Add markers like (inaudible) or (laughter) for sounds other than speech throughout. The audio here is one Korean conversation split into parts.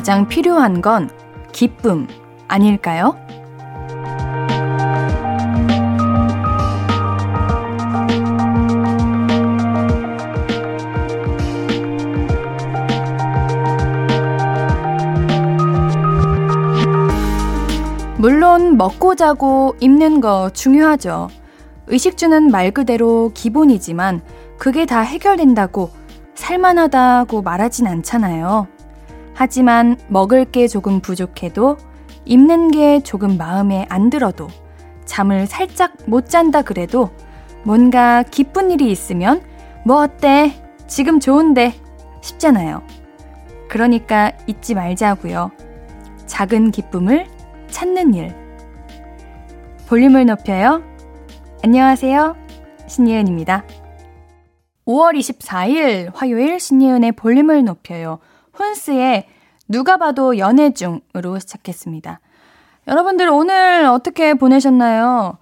가장 필요한 건 기쁨 아닐까요? 물론 먹고 자고 입는 거 중요하죠. 의식주는 말 그대로 기본이지만 그게 다 해결된다고 살만하다고 말하진 않잖아요. 하지만 먹을 게 조금 부족해도 입는 게 조금 마음에 안 들어도 잠을 살짝 못 잔다 그래도 뭔가 기쁜 일이 있으면 뭐 어때? 지금 좋은데 싶잖아요. 그러니까 잊지 말자고요. 작은 기쁨을 찾는 일. 볼륨을 높여요. 안녕하세요. 신예은입니다. 5월 24일 화요일 신예은의 볼륨을 높여요. 혼스의 누가 봐도 연애 중으로 시작했습니다. 여러분들 오늘 어떻게 보내셨나요?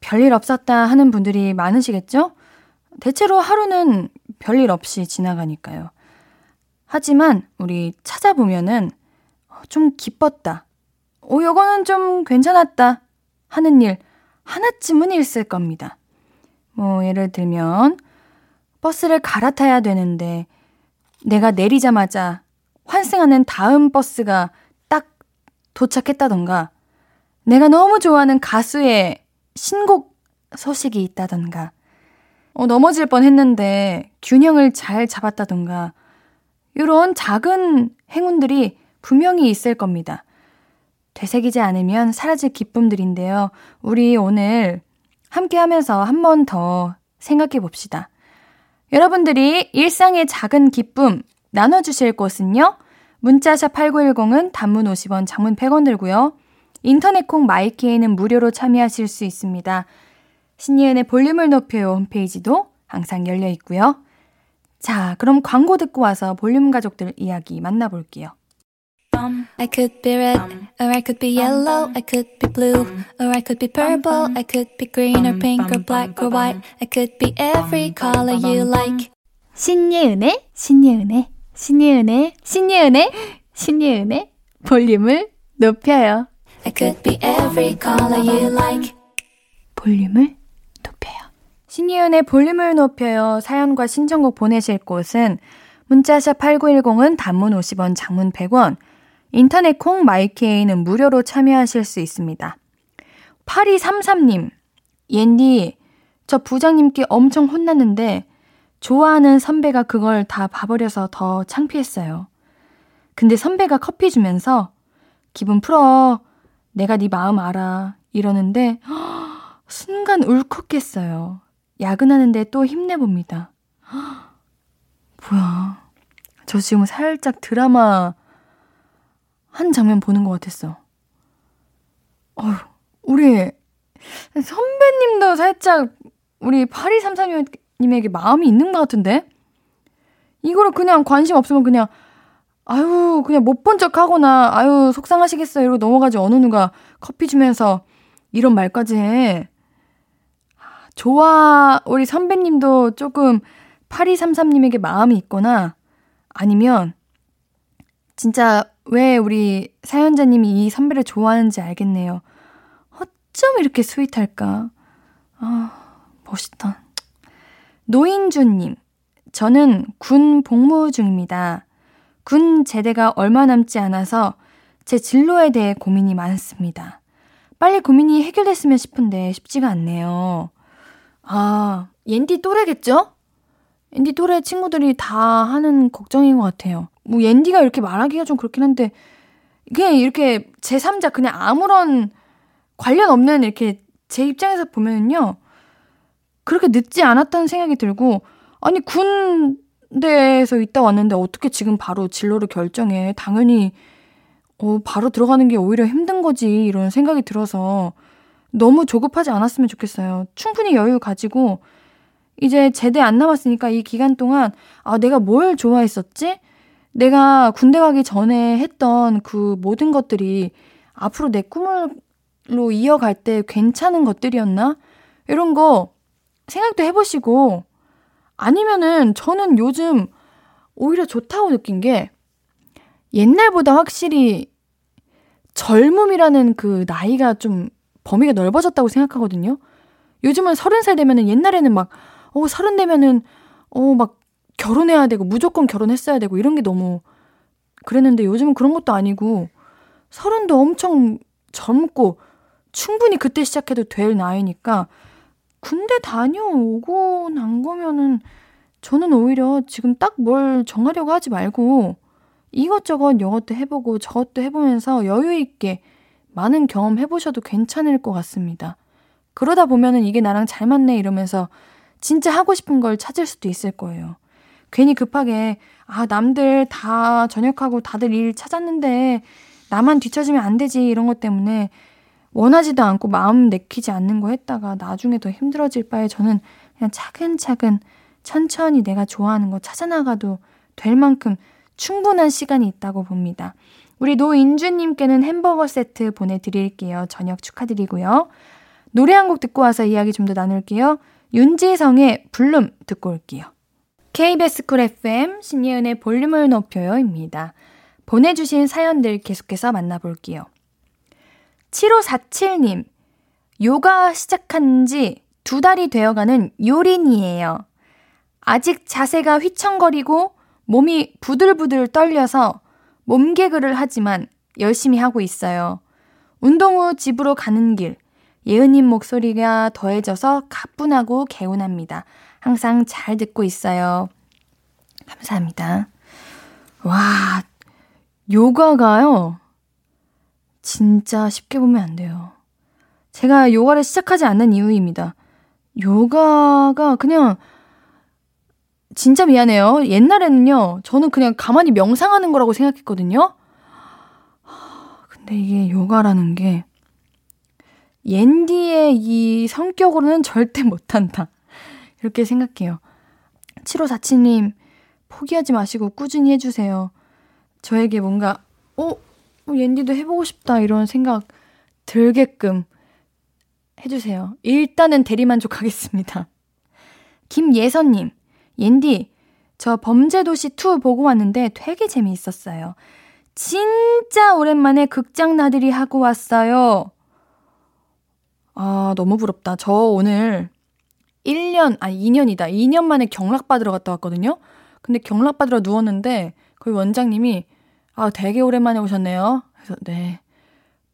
별일 없었다 하는 분들이 많으시겠죠? 대체로 하루는 별일 없이 지나가니까요. 하지만 우리 찾아보면은 좀 기뻤다. 오, 어, 요거는 좀 괜찮았다 하는 일 하나쯤은 있을 겁니다. 뭐, 예를 들면, 버스를 갈아타야 되는데, 내가 내리자마자 환승하는 다음 버스가 딱 도착했다던가, 내가 너무 좋아하는 가수의 신곡 소식이 있다던가, 어, 넘어질 뻔 했는데 균형을 잘 잡았다던가, 이런 작은 행운들이 분명히 있을 겁니다. 되새기지 않으면 사라질 기쁨들인데요. 우리 오늘 함께 하면서 한 번 더 생각해 봅시다. 여러분들이 일상의 작은 기쁨 나눠주실 곳은요. 문자샵 8910은 단문 50원, 장문 100원 들고요. 인터넷 콩 마이키에는 무료로 참여하실 수 있습니다. 신예은의 볼륨을 높여요 홈페이지도 항상 열려 있고요. 자, 그럼 광고 듣고 와서 볼륨 가족들 이야기 만나볼게요. I could be red, or I could be yellow, I could be blue, or I could be purple, I could be green or pink or black or white, I could be every color you like. 신예은의, 신예은의, 신예은의, 신예은의, 신예은의 볼륨을 높여요. I could be every color you like. 볼륨을 높여요. 신예은의 볼륨을 높여요. 사연과 신청곡 보내실 곳은 문자샵 8910은 단문 50원, 장문 100원, 인터넷 콩 마이케이는 무료로 참여하실 수 있습니다. 8233님, 옌디, 저 부장님께 엄청 혼났는데 좋아하는 선배가 그걸 다 봐버려서 더 창피했어요. 근데 선배가 커피 주면서 기분 풀어. 내가 네 마음 알아. 이러는데 허, (gasps) 순간 울컥했어요. 야근하는데 또 힘내봅니다. 허, (gasps) 뭐야. 저 지금 살짝 드라마 한 장면 보는 것 같았어. 어휴, 우리 선배님도 살짝 우리 8233 님에게 마음이 있는 것 같은데? 이거를 그냥 관심 없으면 그냥, 아유, 그냥 못 본 척 하거나, 아유, 속상하시겠어요. 이러고 넘어가지 어느 누가 커피 주면서 이런 말까지 해. 좋아, 우리 선배님도 조금 8233님에게 마음이 있거나, 아니면, 진짜 왜 우리 사연자님이 이 선배를 좋아하는지 알겠네요. 어쩜 이렇게 스윗할까? 아, 멋있다. 노인주님, 저는 군 복무 중입니다. 군 제대가 얼마 남지 않아서 제 진로에 대해 고민이 많습니다. 빨리 고민이 해결됐으면 싶은데 쉽지가 않네요. 아, 옌디 또래겠죠? 옌디 또래 친구들이 다 하는 걱정인 것 같아요. 뭐 옌디가 이렇게 말하기가 좀 그렇긴 한데 그냥 이렇게 제3자 그냥 아무런 관련 없는 이렇게 제 입장에서 보면은요. 그렇게 늦지 않았다는 생각이 들고 아니 군대에서 있다 왔는데 어떻게 지금 바로 진로를 결정해. 당연히 어 바로 들어가는 게 오히려 힘든 거지 이런 생각이 들어서 너무 조급하지 않았으면 좋겠어요. 충분히 여유 가지고 이제 제대 안 남았으니까 이 기간 동안 아 내가 뭘 좋아했었지? 내가 군대 가기 전에 했던 그 모든 것들이 앞으로 내 꿈으로 이어갈 때 괜찮은 것들이었나? 이런 거 생각도 해보시고, 아니면은 저는 요즘 오히려 좋다고 느낀 게, 옛날보다 확실히 젊음이라는 그 나이가 좀 범위가 넓어졌다고 생각하거든요. 요즘은 서른 살 되면은 옛날에는 막, 어, 서른 되면은, 어, 막 결혼해야 되고 무조건 결혼했어야 되고 이런 게 너무 그랬는데 요즘은 그런 것도 아니고 서른도 엄청 젊고 충분히 그때 시작해도 될 나이니까 군대 다녀오고 난 거면은 저는 오히려 지금 딱 뭘 정하려고 하지 말고 이것저것 이것도 해보고 저것도 해보면서 여유 있게 많은 경험 해보셔도 괜찮을 것 같습니다. 그러다 보면은 이게 나랑 잘 맞네 이러면서 진짜 하고 싶은 걸 찾을 수도 있을 거예요. 괜히 급하게, 아, 남들 다 전역하고 다들 일 찾았는데 나만 뒤처지면 안 되지 이런 것 때문에 원하지도 않고 마음 내키지 않는 거 했다가 나중에 더 힘들어질 바에 저는 그냥 차근차근 천천히 내가 좋아하는 거 찾아나가도 될 만큼 충분한 시간이 있다고 봅니다. 우리 노인주님께는 햄버거 세트 보내드릴게요. 저녁 축하드리고요. 노래 한 곡 듣고 와서 이야기 좀 더 나눌게요. 윤지성의 불룸 듣고 올게요. KBS 쿨 FM 신예은의 볼륨을 높여요입니다. 보내주신 사연들 계속해서 만나볼게요. 7547님, 요가 시작한 지 두 달이 되어가는 요린이에요. 아직 자세가 휘청거리고 몸이 부들부들 떨려서 몸개그를 하지만 열심히 하고 있어요. 운동 후 집으로 가는 길, 예은님 목소리가 더해져서 가뿐하고 개운합니다. 항상 잘 듣고 있어요. 감사합니다. 와, 요가가요. 진짜 쉽게 보면 안 돼요. 제가 요가를 시작하지 않는 이유입니다. 요가가 그냥 진짜 미안해요. 옛날에는요, 저는 그냥 가만히 명상하는 거라고 생각했거든요. 근데 이게 요가라는 게 옌디의 이 성격으로는 절대 (laughs) 못한다. 이렇게 생각해요. 7547님, 포기하지 마시고 꾸준히 해주세요. 저에게 뭔가, 어, 어, 옌디도 해보고 싶다, 이런 생각 들게끔 해주세요. 일단은 대리만족하겠습니다. 김예선님, 옌디, 저 범죄도시2 보고 왔는데 되게 재미있었어요. 진짜 오랜만에 극장 나들이 하고 왔어요. 아, 너무 부럽다. 저 오늘 1년, 아니 2년이다. 2년 만에 경락 받으러 갔다 왔거든요. 근데 경락 받으러 누웠는데 거기 원장님이 아, 되게 오랜만에 오셨네요. 그래서 네.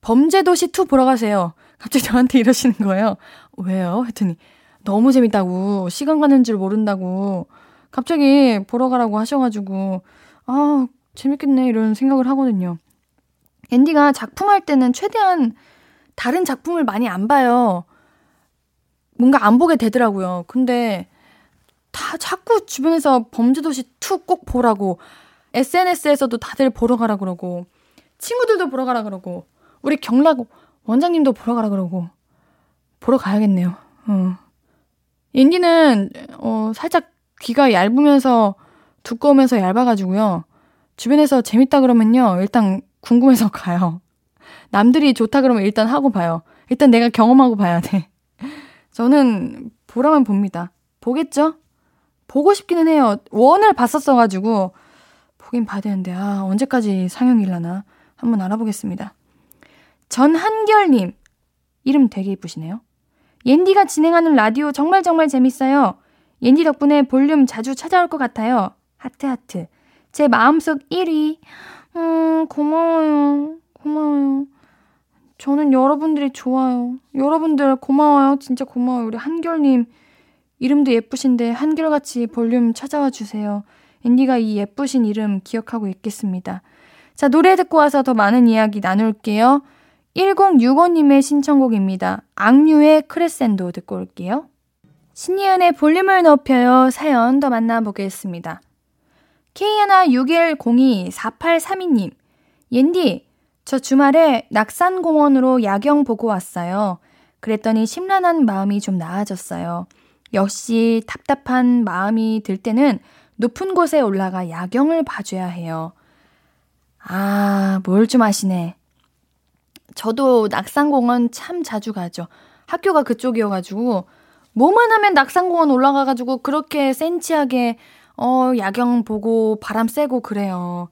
범죄도시 2 보러 가세요. 갑자기 저한테 (laughs) 이러시는 거예요. 왜요? 했더니 너무 재밌다고 시간 가는 줄 모른다고 갑자기 보러 가라고 하셔가지고 아 재밌겠네 이런 생각을 하거든요. 앤디가 작품 할 때는 최대한 다른 작품을 많이 안 봐요. 뭔가 안 보게 되더라고요. 근데 다 자꾸 주변에서 범죄도시 2 꼭 보라고 SNS에서도 다들 보러 가라 그러고 친구들도 보러 가라 그러고 우리 경락 원장님도 보러 가라 그러고 보러 가야겠네요. 어. 인디는 어 살짝 귀가 얇으면서 두꺼우면서 얇아가지고요. 주변에서 재밌다 그러면요 일단 궁금해서 (laughs) 가요. 남들이 좋다 그러면 일단 하고 봐요. 일단 내가 경험하고 봐야 돼. 저는 보라만 봅니다. 보겠죠? 보고 싶기는 해요. 원을 봤었어가지고 보긴 봐야 되는데 아 언제까지 상영일라나 한번 알아보겠습니다. 전한결님 이름 되게 이쁘시네요. 옌디가 진행하는 라디오 정말 정말 재밌어요. 옌디 덕분에 볼륨 자주 찾아올 것 같아요. 하트 하트. 제 마음속 1위. 음 고마워요. 고마워요. 저는 여러분들이 좋아요. 여러분들 고마워요. 진짜 고마워요. 우리 한결님 이름도 예쁘신데 한결같이 볼륨 찾아와 주세요. 앤디가 이 예쁘신 이름 기억하고 있겠습니다. 자, 노래 듣고 와서 더 많은 이야기 나눌게요. 1065님의 신청곡입니다. 악뮤의 크레센도 듣고 올게요. 신이은의 볼륨을 높여요. 사연 더 만나보겠습니다. K161024832님. 옌디, 저 주말에 낙산공원으로 야경 보고 왔어요. 그랬더니 심란한 마음이 좀 나아졌어요. 역시 답답한 마음이 들 때는 높은 곳에 올라가 야경을 봐줘야 해요. 아, 뭘 좀 아시네. 저도 낙산공원 참 자주 가죠. 학교가 그쪽이어가지고, 뭐만 하면 낙산공원 올라가가지고 그렇게 센치하게, 어, 야경 보고 바람 쐬고 그래요.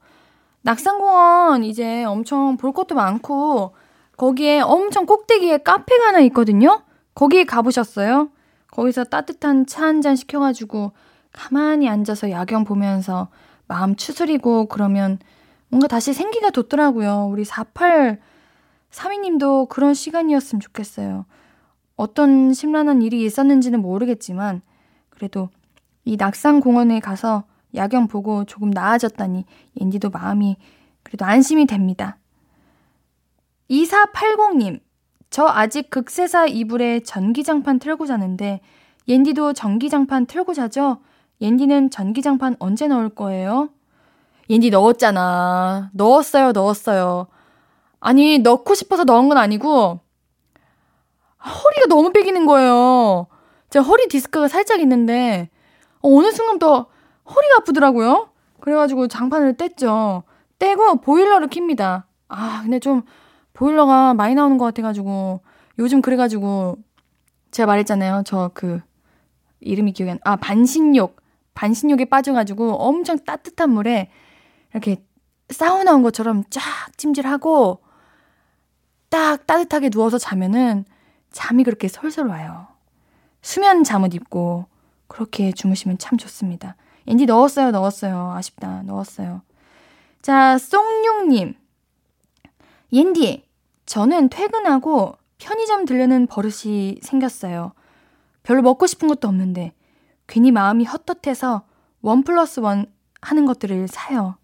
낙산공원 이제 엄청 볼 것도 많고, 거기에 엄청 꼭대기에 카페가 하나 있거든요? 거기 가보셨어요? 거기서 따뜻한 차 한 잔 시켜가지고 가만히 앉아서 야경 보면서 마음 추스리고 그러면 뭔가 다시 생기가 돋더라고요. 우리 48 3위님도 그런 시간이었으면 좋겠어요. 어떤 심란한 일이 있었는지는 모르겠지만 그래도 이 낙산 공원에 가서 야경 보고 조금 나아졌다니 옌디도 마음이 그래도 안심이 됩니다. 2480님, 저 아직 극세사 이불에 전기장판 틀고 자는데 옌디도 전기장판 틀고 자죠? 옌디는 전기장판 언제 넣을 거예요? 옌디 넣었잖아. 넣었어요, 넣었어요. 아니, 넣고 싶어서 넣은 건 아니고, 허리가 너무 빼기는 거예요. 제가 허리 디스크가 살짝 있는데, 어, 느 순간 또 허리가 아프더라고요. 그래가지고 장판을 뗐죠. 떼고 보일러를 킵니다. 아, 근데 좀 보일러가 많이 나오는 것 같아가지고, 요즘 그래가지고, 제가 말했잖아요. 저 그, 이름이 기억이 안, 아, 반신욕. 반신욕에 빠져가지고 엄청 따뜻한 물에 이렇게 사우나 온 것처럼 쫙 찜질하고 딱 따뜻하게 누워서 자면은 잠이 그렇게 솔솔 와요. 수면 잠옷 입고 그렇게 주무시면 참 좋습니다. 인디 넣었어요, 넣었어요. 아쉽다, 넣었어요. 자, 쏭룡님. 옌디, 저는 퇴근하고 편의점 들르는 버릇이 생겼어요. 별로 먹고 싶은 것도 없는데 괜히 마음이 헛헛해서 원 플러스 원 하는 것들을 사요.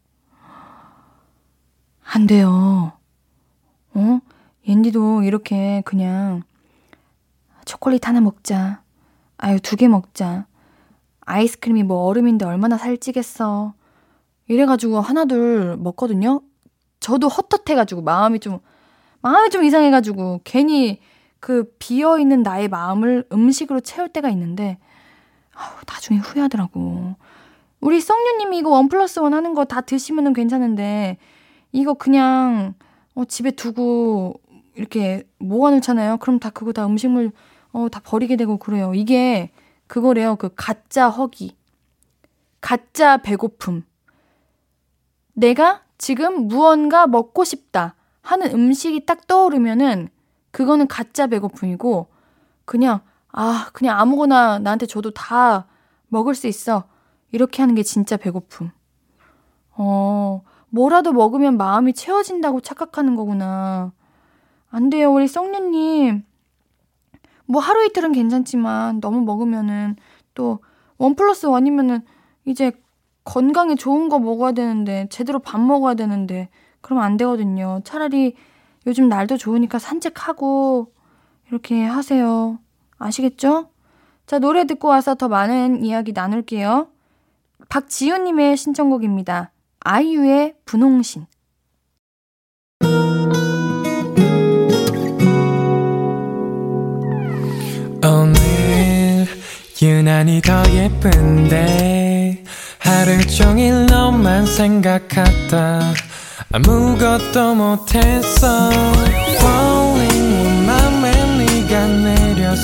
안 돼요. 어? 옌디도 이렇게 그냥 초콜릿 하나 먹자. 아유, 두 개 먹자. 아이스크림이 뭐 얼음인데 얼마나 살찌겠어. 이래가지고 하나둘 먹거든요. 저도 헛헛해가지고 마음이 좀, 마음이 좀 이상해가지고 괜히 그 비어있는 나의 마음을 음식으로 채울 때가 있는데, 아우, 나중에 후회하더라고. 우리 썽류님이 이거 원 플러스 원 하는 거 다 드시면은 괜찮은데, 이거 그냥, 어, 집에 두고, 이렇게 모아놓잖아요. 그럼 다 그거 다 음식물, 어, 다 버리게 되고 그래요. 이게, 그거래요. 그 가짜 허기. 가짜 배고픔. 내가 지금 무언가 먹고 싶다 하는 음식이 딱 떠오르면은, 그거는 가짜 배고픔이고, 그냥, 아, 그냥 아무거나 나한테 줘도 다 먹을 수 있어. 이렇게 하는 게 진짜 배고픔. 어, 뭐라도 먹으면 마음이 채워진다고 착각하는 거구나. 안 돼요, 우리 썽류님. 뭐 하루 이틀은 괜찮지만 너무 먹으면은 또 원 플러스 원이면은 이제 건강에 좋은 거 먹어야 되는데 제대로 밥 먹어야 되는데 그러면 안 되거든요. 차라리 요즘 날도 좋으니까 산책하고 이렇게 하세요. 아시겠죠? 자, 노래 듣고 와서 더 많은 이야기 나눌게요. 박지효님의 신청곡입니다. 아이유의 분홍신. 오늘 유난히 더 예쁜데 하루 종일 너만 생각하다 아무것도 못했어 네가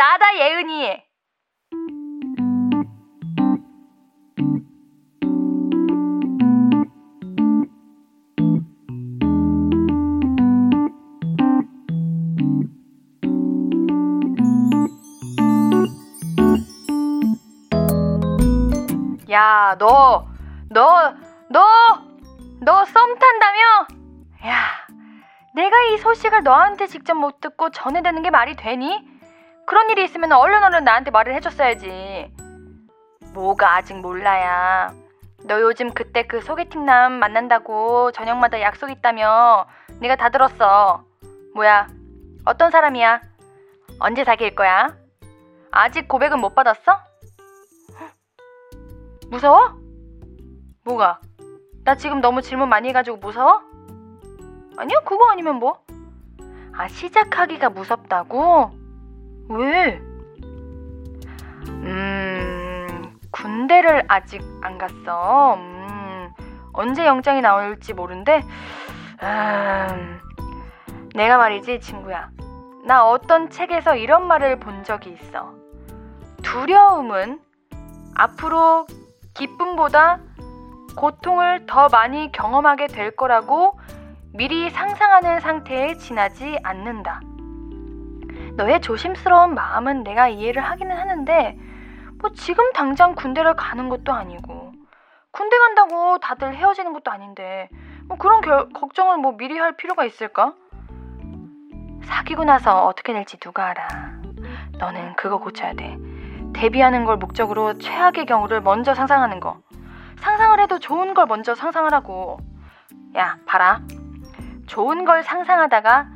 나다, 예은이. 야, 너, 너, 너, 너 썸 탄다며? 야, 내가 이 소식을 너한테 직접 못 듣고 전해되는 게 말이 되니? 그런 일이 있으면 얼른 얼른 나한테 말을 해줬어야지. 뭐가 아직 몰라야. 너 요즘 그때 그 소개팅남 만난다고 저녁마다 약속 있다며 네가 다 들었어. 뭐야? 어떤 사람이야? 언제 사귈 거야? 아직 고백은 못 받았어? 무서워? 뭐가? 나 지금 너무 질문 많이 해가지고 무서워? 아니야, 그거 아니면 뭐? 아, 시작하기가 무섭다고? 왜? 음, 군대를 아직 안 갔어. 음, 언제 영장이 나올지 모른데, 음, 내가 말이지, 친구야. 나 어떤 책에서 이런 말을 본 적이 있어. 두려움은 앞으로 기쁨보다 고통을 더 많이 경험하게 될 거라고 미리 상상하는 상태에 지나지 않는다. 너의 조심스러운 마음은 내가 이해를 하기는 하는데, 뭐 지금 당장 군대를 가는 것도 아니고, 군대 간다고 다들 헤어지는 것도 아닌데, 뭐 그런 결, 걱정을 뭐 미리 할 필요가 있을까? 사귀고 나서 어떻게 될지 누가 알아. 너는 그거 고쳐야 돼. 데뷔하는 걸 목적으로 최악의 경우를 먼저 상상하는 거. 상상을 해도 좋은 걸 먼저 상상하라고. 야, 봐라. 좋은 걸 상상하다가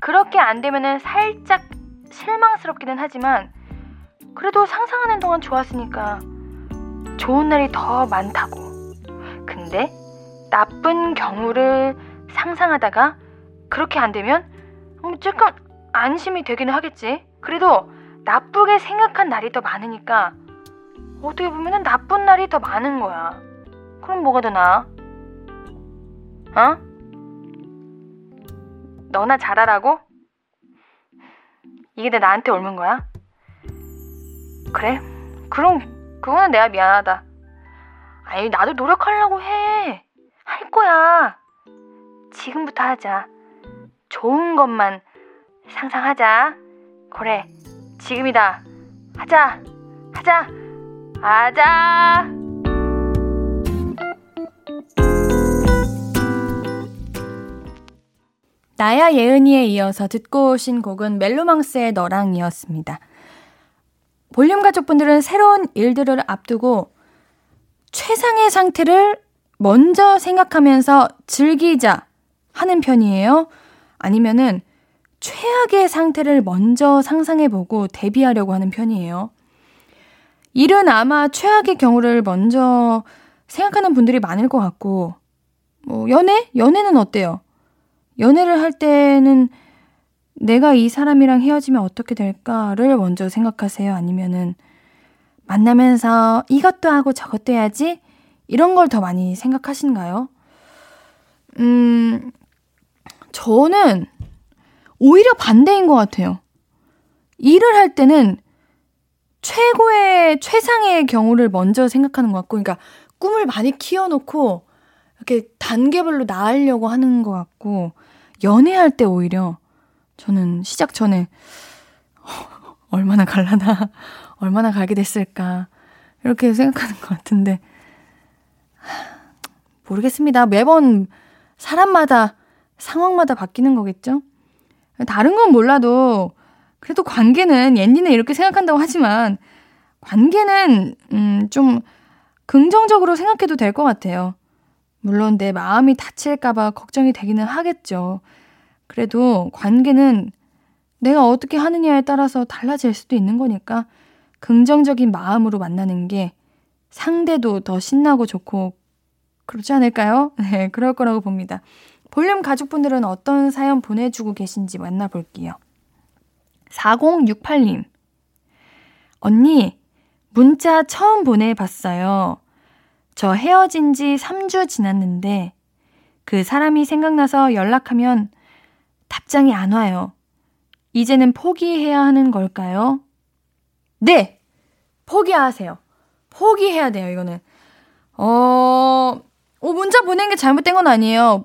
그렇게 안 되면은 살짝 실망스럽기는 하지만 그래도 상상하는 동안 좋았으니까 좋은 날이 더 많다고. 근데 나쁜 경우를 상상하다가 그렇게 안 되면 뭐 조금 안심이 되기는 하겠지. 그래도 나쁘게 생각한 날이 더 많으니까 어떻게 보면 나쁜 날이 더 많은 거야. 그럼 뭐가 더 나아? 어? 너나 잘하라고? 이게 내 나한테 옮은 거야? 그래? 그럼 그거는 내가 미안하다. 아니 나도 노력하려고 해. 할 거야. 지금부터 하자. 좋은 것만 상상하자. 그래. 지금이다. 하자. 하자. 하자. 나야 예은이에 이어서 듣고 오신 곡은 멜로망스의 너랑이었습니다. 볼륨 가족분들은 새로운 일들을 앞두고 최상의 상태를 먼저 생각하면서 즐기자 하는 편이에요? 아니면은 최악의 상태를 먼저 상상해보고 대비하려고 하는 편이에요. 일은 아마 최악의 경우를 먼저 생각하는 분들이 많을 것 같고, 뭐, 연애? 연애는 어때요? 연애를 할 때는 내가 이 사람이랑 헤어지면 어떻게 될까를 먼저 생각하세요? 아니면은 만나면서 이것도 하고 저것도 해야지? 이런 걸 더 많이 생각하신가요? 음, 저는 오히려 반대인 것 같아요. 일을 할 때는 최고의, 최상의 경우를 먼저 생각하는 것 같고, 그러니까 꿈을 많이 키워놓고, 이렇게 단계별로 나으려고 하는 것 같고, 연애할 때 오히려 저는 시작 전에, 얼마나 갈라나, 얼마나 가게 됐을까, 이렇게 생각하는 것 같은데, 모르겠습니다. 매번 사람마다, 상황마다 바뀌는 거겠죠? 다른 건 몰라도 그래도 관계는 옌디는 이렇게 생각한다고 하지만 관계는 음, 좀 긍정적으로 생각해도 될 것 같아요. 물론 내 마음이 다칠까봐 걱정이 되기는 하겠죠. 그래도 관계는 내가 어떻게 하느냐에 따라서 달라질 수도 있는 거니까 긍정적인 마음으로 만나는 게 상대도 더 신나고 좋고 그렇지 않을까요? (laughs) 네, 그럴 거라고 봅니다. 볼륨 가족분들은 어떤 사연 보내주고 계신지 만나볼게요. 4068님. 언니, 문자 처음 보내봤어요. 저 헤어진 지 3주 지났는데 그 사람이 생각나서 연락하면 답장이 안 와요. 이제는 포기해야 하는 걸까요? 네! 포기하세요. 포기해야 돼요, 이거는. 어, 어, 문자 보낸 게 잘못된 건 아니에요.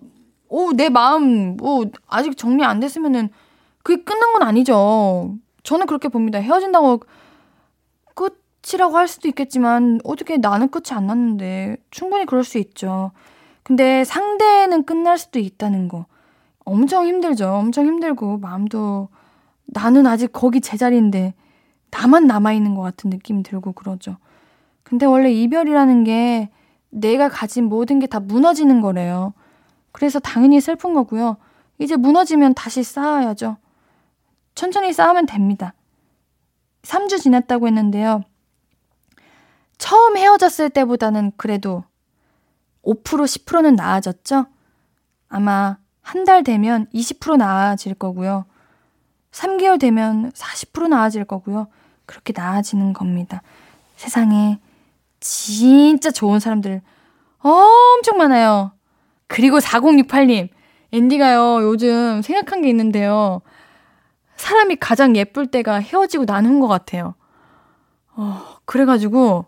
오, 내 마음, 뭐, 아직 정리 안 됐으면은, 그게 끝난 건 아니죠. 저는 그렇게 봅니다. 헤어진다고 끝이라고 할 수도 있겠지만, 어떻게 나는 끝이 안 났는데, 충분히 그럴 수 있죠. 근데 상대는 끝날 수도 있다는 거. 엄청 힘들죠. 엄청 힘들고, 마음도, 나는 아직 거기 제자리인데, 나만 남아 있는 것 같은 느낌이 들고 그러죠. 근데 원래 이별이라는 게 내가 가진 모든 게 다 무너지는 거래요. 그래서 당연히 슬픈 거고요. 이제 무너지면 다시 쌓아야죠. 천천히 쌓으면 됩니다. 3주 지났다고 했는데요. 처음 헤어졌을 때보다는 그래도 5% 10%는 나아졌죠? 아마 한 달 되면 20% 나아질 거고요. 3개월 되면 40% 나아질 거고요. 그렇게 나아지는 겁니다. 세상에 진짜 좋은 사람들 엄청 많아요. 그리고 4068님, 앤디가요, 요즘 생각한 게 있는데요. 사람이 가장 예쁠 때가 헤어지고 난 후인 것 같아요. 어, 그래가지고,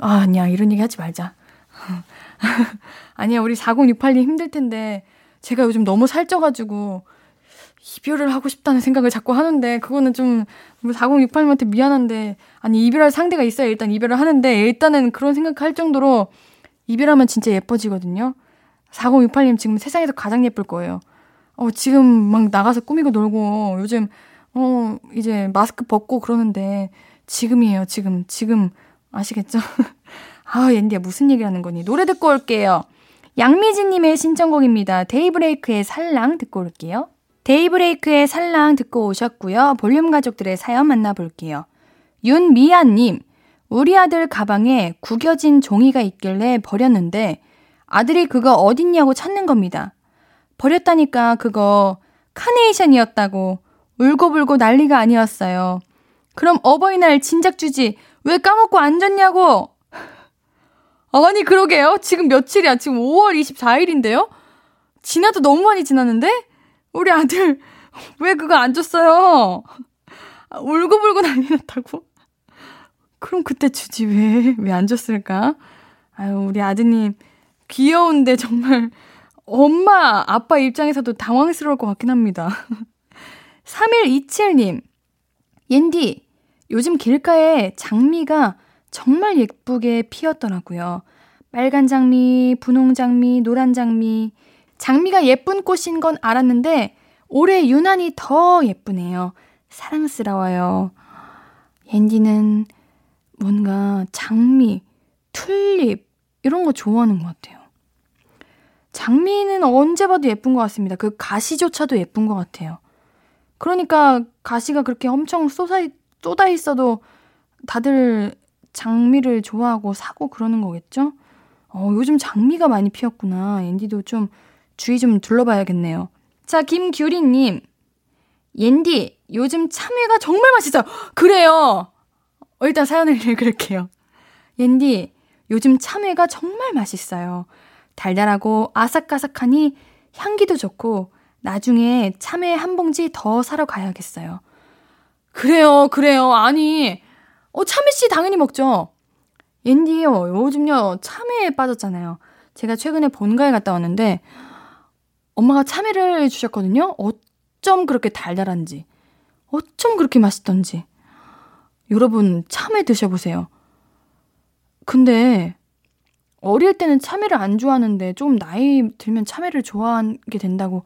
아, 아니야, 이런 얘기 하지 말자. (laughs) 아니야, 우리 4068님 힘들 텐데, 제가 요즘 너무 살쪄가지고, 이별을 하고 싶다는 생각을 자꾸 하는데, 그거는 좀, 4068님한테 미안한데, 아니, 이별할 상대가 있어야 일단 이별을 하는데, 일단은 그런 생각할 정도로, 이별하면 진짜 예뻐지거든요. 4068님 지금 세상에서 가장 예쁠 거예요. 어, 지금 막 나가서 꾸미고 놀고, 요즘, 어, 이제 마스크 벗고 그러는데, 지금이에요, 지금. 지금. 아시겠죠? (laughs) 아, 옌디야, 무슨 얘기 하는 거니? 노래 듣고 올게요. 양미진님의 신청곡입니다. 데이브레이크의 살랑 듣고 올게요. 데이브레이크의 살랑 듣고 오셨고요. 볼륨 가족들의 사연 만나볼게요. 윤미아님, 우리 아들 가방에 구겨진 종이가 있길래 버렸는데 아들이 그거 어딨냐고 찾는 겁니다. 버렸다니까 그거 카네이션이었다고 울고불고 난리가 아니었어요. 그럼 어버이날 진작 주지 왜 까먹고 앉았냐고! 아니, 그러게요. 지금 며칠이야? 지금 5월 24일인데요? 지나도 너무 많이 지났는데? 우리 아들, 왜 그거 안 줬어요? 울고불고 난리 났다고? 그럼 그때 주지, 왜, 왜 안 줬을까? 아유, 우리 아드님, 귀여운데 정말, 엄마, 아빠 입장에서도 당황스러울 것 같긴 합니다. (laughs) 3127님, 옌디, 요즘 길가에 장미가 정말 예쁘게 피었더라고요. 빨간 장미, 분홍 장미, 노란 장미. 장미가 예쁜 꽃인 건 알았는데 올해 유난히 더 예쁘네요. 사랑스러워요. 옌디는 뭔가 장미, 튤립 이런 거 좋아하는 것 같아요. 장미는 언제 봐도 예쁜 것 같습니다. 그 가시조차도 예쁜 것 같아요. 그러니까 가시가 그렇게 엄청 쏟아 쏟아 있어도 다들 장미를 좋아하고 사고 그러는 거겠죠? 어, 요즘 장미가 많이 피었구나. 앤디도 좀 주의 좀 둘러봐야겠네요. 자, 김규리님. 옌디, 요즘 참외가 정말 맛있어요. 그래요! 어, 일단 사연을 (laughs) 읽을게요. 옌디, 요즘 참외가 정말 맛있어요. 달달하고 아삭아삭하니 향기도 좋고, 나중에 참외 한 봉지 더 사러 가야겠어요. 그래요, 그래요. 아니, 어, 참외씨 당연히 먹죠. 옌디요, 요즘요, 참외에 빠졌잖아요. 제가 최근에 본가에 갔다 왔는데, 엄마가 참외를 주셨거든요? 어쩜 그렇게 달달한지, 어쩜 그렇게 맛있던지. 여러분, 참외 드셔보세요. 근데, 어릴 때는 참외를 안 좋아하는데, 조금 나이 들면 참외를 좋아하게 된다고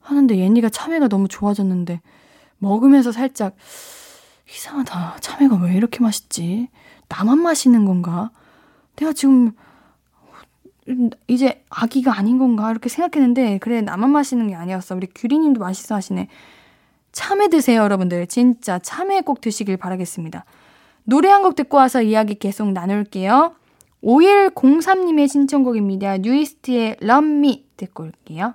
하는데, 옌디가 참외가 너무 좋아졌는데, 먹으면서 살짝 이상하다. 참외가 왜 이렇게 맛있지? 나만 마시는 건가? 내가 지금 이제 아기가 아닌 건가? 이렇게 생각했는데 그래 나만 마시는 게 아니었어. 우리 규리님도 맛있어 하시네. 참외 드세요, 여러분들. 진짜 참외 꼭 드시길 바라겠습니다. 노래 한 곡 듣고 와서 이야기 계속 나눌게요. 5103님의 신청곡입니다. 뉴이스트의 Love Me 듣고 올게요.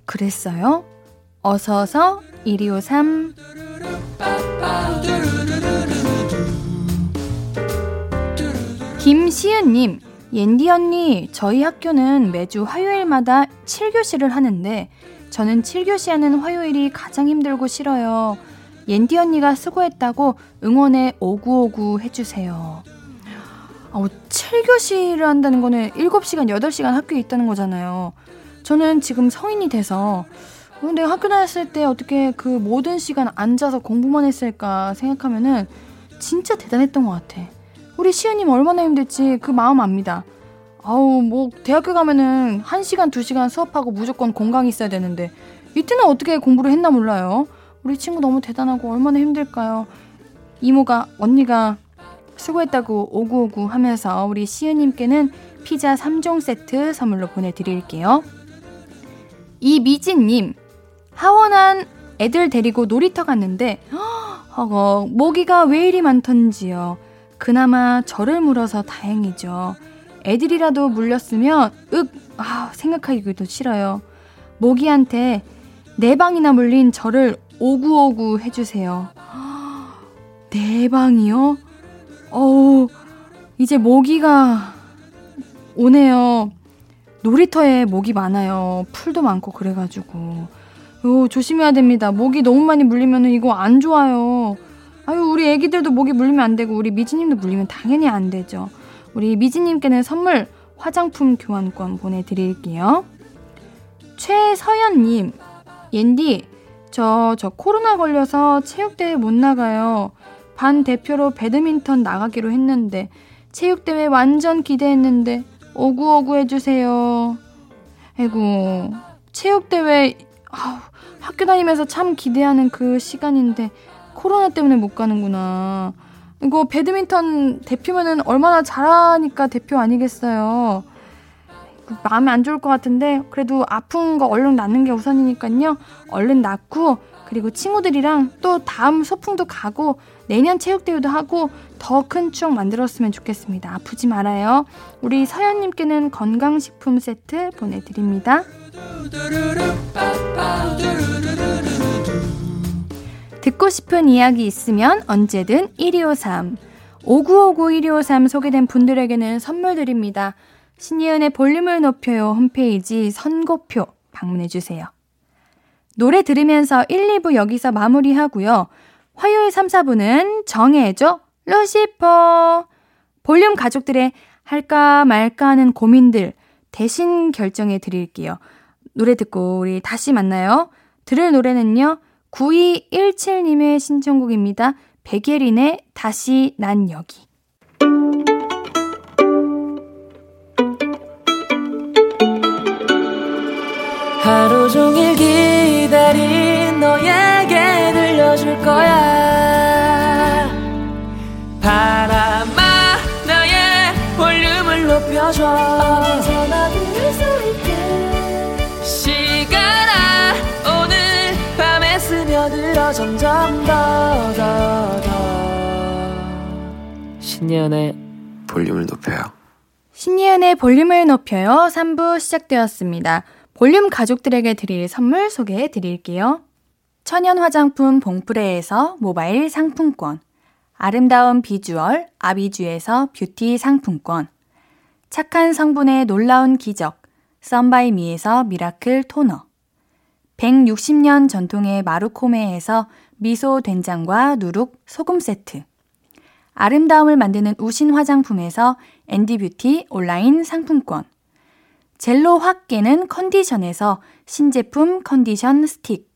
그랬어요? 어서서 1253 김시은님 옌디 언니 저희 학교는 매주 화요일마다 7교시를 하는데 저는 7교시 하는 화요일이 가장 힘들고 싫어요. 옌디 언니가 수고했다고 응원에 오구오구 해주세요. 아, 7교시를 한다는 거는 7시간, 8시간 학교에 있다는 거잖아요. 저는 지금 성인이 돼서 근데 학교 다녔을 때 어떻게 그 모든 시간 앉아서 공부만 했을까 생각하면은 진짜 대단했던 것 같아. 우리 시은님 얼마나 힘들지 그 마음 압니다. 아우 뭐 대학교 가면은 1시간 2시간 수업하고 무조건 공강이 있어야 되는데 이때는 어떻게 공부를 했나 몰라요. 우리 친구 너무 대단하고 얼마나 힘들까요? 이모가 언니가 수고했다고 오구오구 하면서 우리 시은님께는 피자 3종 세트 선물로 보내드릴게요. 이미진님 하원한 애들 데리고 놀이터 갔는데 허거 모기가 왜 이리 많던지요. 그나마 저를 물어서 다행이죠. 애들이라도 물렸으면 윽 아, 생각하기도 싫어요. 모기한테 네 방이나 물린 저를 오구오구 해주세요. 네 방이요? 어우 이제 모기가 오네요. 놀이터에 모기 많아요. 풀도 많고 그래가지고. 요, 조심해야 됩니다. 모기 너무 많이 물리면 이거 안 좋아요. 아유, 우리 애기들도 모기 물리면 안 되고, 우리 미지님도 물리면 당연히 안 되죠. 우리 미지님께는 선물 화장품 교환권 보내드릴게요. 최서연님, 옌디, 저, 저 코로나 걸려서 체육대회 못 나가요. 반 대표로 배드민턴 나가기로 했는데, 체육대회 완전 기대했는데, 오구오구 해주세요. 아이고, 체육대회, 아우, 학교 다니면서 참 기대하는 그 시간인데, 코로나 때문에 못 가는구나. 이거 배드민턴 대표면은 얼마나 잘하니까 대표 아니겠어요. 마음에 안 좋을 것 같은데 그래도 아픈 거 얼른 낫는 게 우선이니까요. 얼른 낫고 그리고 친구들이랑 또 다음 소풍도 가고 내년 체육대회도 하고 더 큰 추억 만들었으면 좋겠습니다. 아프지 말아요. 우리 서연님께는 건강식품 세트 보내드립니다. 듣고 싶은 이야기 있으면 언제든 1253 5959 1253 소개된 분들에게는 선물 드립니다. 신예은의 볼륨을 높여요 홈페이지 선고표 방문해주세요. 노래 들으면서 1, 2부 여기서 마무리하고요. 화요일 3, 4부는 정해줘 루시퍼 볼륨 가족들의 할까 말까 하는 고민들 대신 결정해 드릴게요. 노래 듣고 우리 다시 만나요. 들을 노래는요. 9217님의 신청곡입니다. 백예린의 다시 난 여기. 하루 종일 기다린 너에 바람아 나의 볼륨을 높여줘 어디서나 들을 수 있게 시간아 오늘 밤에 스며들어 점점 더 더 더 신예은의 볼륨을 높여요. 신예은의 볼륨을 높여요. 3부 시작되었습니다. 볼륨 가족들에게 드릴 선물 소개해 드릴게요. 천연 화장품 봉프레에서 모바일 상품권, 아름다운 비주얼 아비주에서 뷰티 상품권, 착한 성분의 놀라운 기적 썬바이미에서 miracle toner, 160년 전통의 마루코메에서 미소 된장과 누룩 소금 세트, 아름다움을 만드는 우신 화장품에서 앤디뷰티 온라인 상품권, 젤로 확 깨는 컨디션에서 신제품 컨디션 스틱.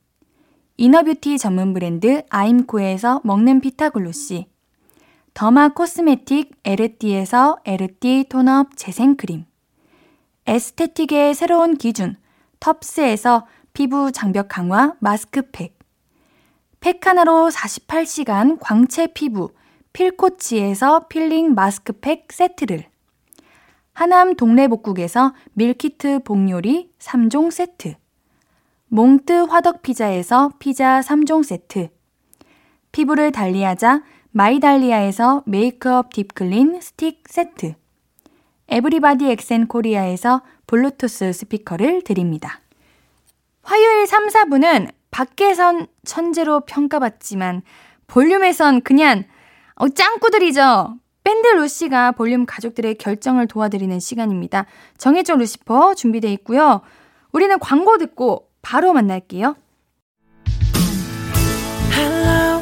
inner beauty 전문 브랜드 아임코에서 먹는 피타글로시. 더마 코스메틱 에르띠에서 에르띠 tone-up 재생크림. 에스테틱의 새로운 기준 텁스에서 피부 장벽 강화 마스크팩. 팩 하나로 48시간 광채 피부 필코치에서 필링 마스크팩 세트를. 하남 동래복국에서 밀키트 복요리 3종 세트. 몽뜨 화덕피자에서 피자 3종 세트. 피부를 달리하자 마이달리아에서 메이크업 deep clean 스틱 세트. 에브리바디 엑센 코리아에서 블루투스 스피커를 드립니다. 화요일 3, 4분은 밖에선 천재로 평가받지만 볼륨에선 그냥 어, 짱구들이죠. 밴드 루시가 볼륨 가족들의 결정을 도와드리는 시간입니다. 정해줘 루시퍼 준비되어 있고요. 우리는 광고 듣고 바로 만날게요. Hello,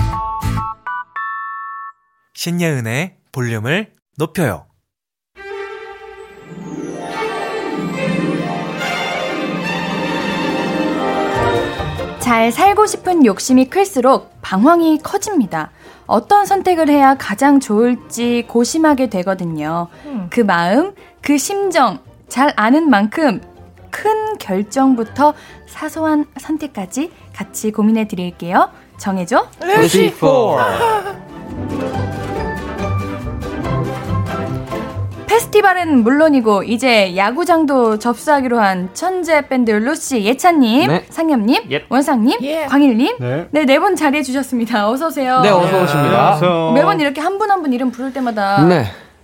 신예은의 볼륨을 높여요 잘 살고 싶은 욕심이 클수록 방황이 커집니다. 어떤 선택을 해야 가장 좋을지 고심하게 되거든요. 그 마음, 그 심정 잘 아는 만큼 큰 결정부터 사소한 선택까지 같이 고민해 드릴게요. 정해줘. 루시포. (laughs) 페스티벌은 물론이고 이제 야구장도 접수하기로 한 천재 밴드 루시 예찬님, 네. 상엽님, 예. 원상님, 광일님, 네. 네네분 자리해 주셨습니다. 어서 오세요. 네, 어서 오십니다. 안녕하세요. 매번 이렇게 한 분 한 분 이름 부를 때마다 네.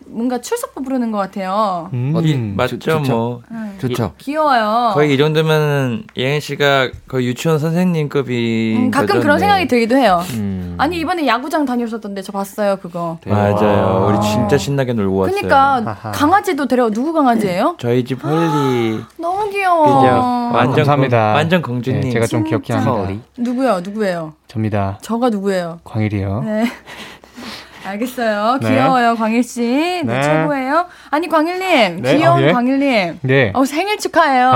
뭔가 출석부 부르는 것 같아요. 음. 어디 맞죠 좋- 좋죠. 뭐 좋죠. 귀여워요. 거의 이 정도면 예은 씨가 거의 유치원 선생님급이 음, 가끔 거죠? 그런 네. 생각이 들기도 해요. 음. 아니 이번에 야구장 다녀오셨던데 저 봤어요 그거. 맞아요 우리 진짜 신나게 놀고 왔어요 그러니까 아하. 강아지도 데려 누구 강아지예요? (laughs) 저희 집 홀리 너무 귀여워. 그죠 아. 완전 감사합니다. 공, 완전 공주님 네, 제가 좀 귀엽게. 합니다. 누구요? 누구예요? 접니다. 저가 누구예요? 광일이요. 네. (laughs) 알겠어요. 네. 귀여워요, 광일 씨. 네, 네. 최고예요. 아니, 광일님. 네, 귀여운 아, 예? 광일님. 네. 어, 생일 축하해요.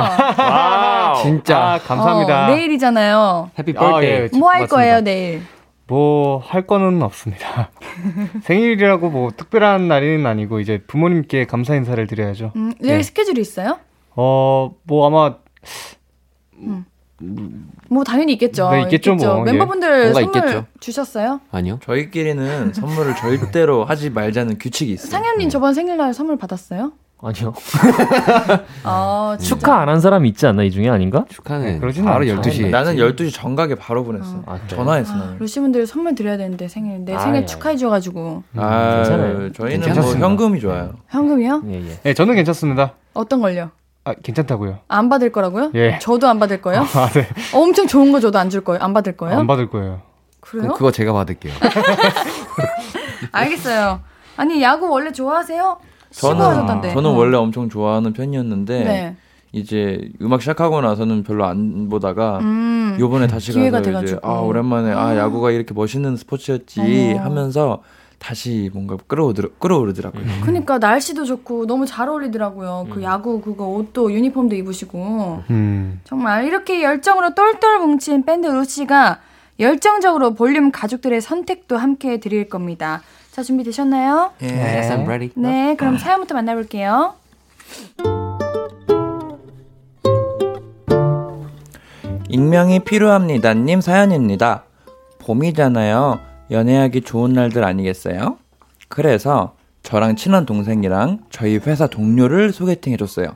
진짜. 아, 감사합니다. 어, 내일이잖아요. 해피 아, birthday. 예, 뭐할 맞습니다. 거예요, 내일? 뭐 할 거는 없습니다. (laughs) 생일이라고 뭐 특별한 날은 아니고 이제 부모님께 감사 인사를 드려야죠. 음, 내일 네. 스케줄이 있어요? 어, 뭐 아마 뭐 당연히 있겠죠. 네, 있겠죠, 뭐. 예. 멤버분들 뭔가 선물 있겠죠. 주셨어요? 아니요. 저희끼리는 선물을 절대로 (laughs) 하지 말자는 규칙이 있어요 상현님 저번 생일날 선물 받았어요? 아니요. (laughs) 아, 진짜. 축하 안 한 사람 있지 않나 이 중에 아닌가? 축하는 그러진 바로 않죠. 12시에. 나는 12시 정각에 바로 보냈어 아? 전화했어 나는 루시분들 선물 드려야 되는데 생일 내 아이, 생일 아이. 축하해 줘 가지고 아 괜찮아요. 저희는 뭐 괜찮습니다. 현금이 좋아요 현금이요? 예, 예. 네, 저는 괜찮습니다. 어떤 걸요? 아, 괜찮다고요. 안 받을 거라고요? 예. 저도 안 받을 거예요? (laughs) 아, 네. 어, 엄청 좋은 거 줘도 안 줄 거예요? 안 받을 거예요? 안 받을 거예요. 그래요? 그럼 그거 제가 받을게요. (laughs) 알겠어요. 아니 야구 원래 좋아하세요? 저는. 저는 어. 원래 엄청 좋아하는 편이었는데 네. 이제 음악 시작하고 나서는 별로 안 보다가 음. 요번에 다시 가서 이제 돼가지고. 아 오랜만에 아 야구가 이렇게 멋있는 스포츠였지 어머. 하면서 다시 뭔가 끌어오르, 끌어오르더라고요. 그러니까 날씨도 좋고 너무 잘 어울리더라고요. 음. 그 야구 그거 옷도 유니폼도 입으시고 음. 정말 이렇게 열정으로 똘똘 뭉친 밴드 루시가 열정적으로 볼륨 가족들의 선택도 함께 드릴 겁니다. 자 준비 되셨나요? 예. Yes, I'm ready. 네, 그럼 사연부터 만나볼게요. 익명이 필요합니다님 사연입니다. 봄이잖아요. 연애하기 좋은 날들 아니겠어요? 그래서 저랑 친한 동생이랑 저희 회사 동료를 소개팅 해줬어요.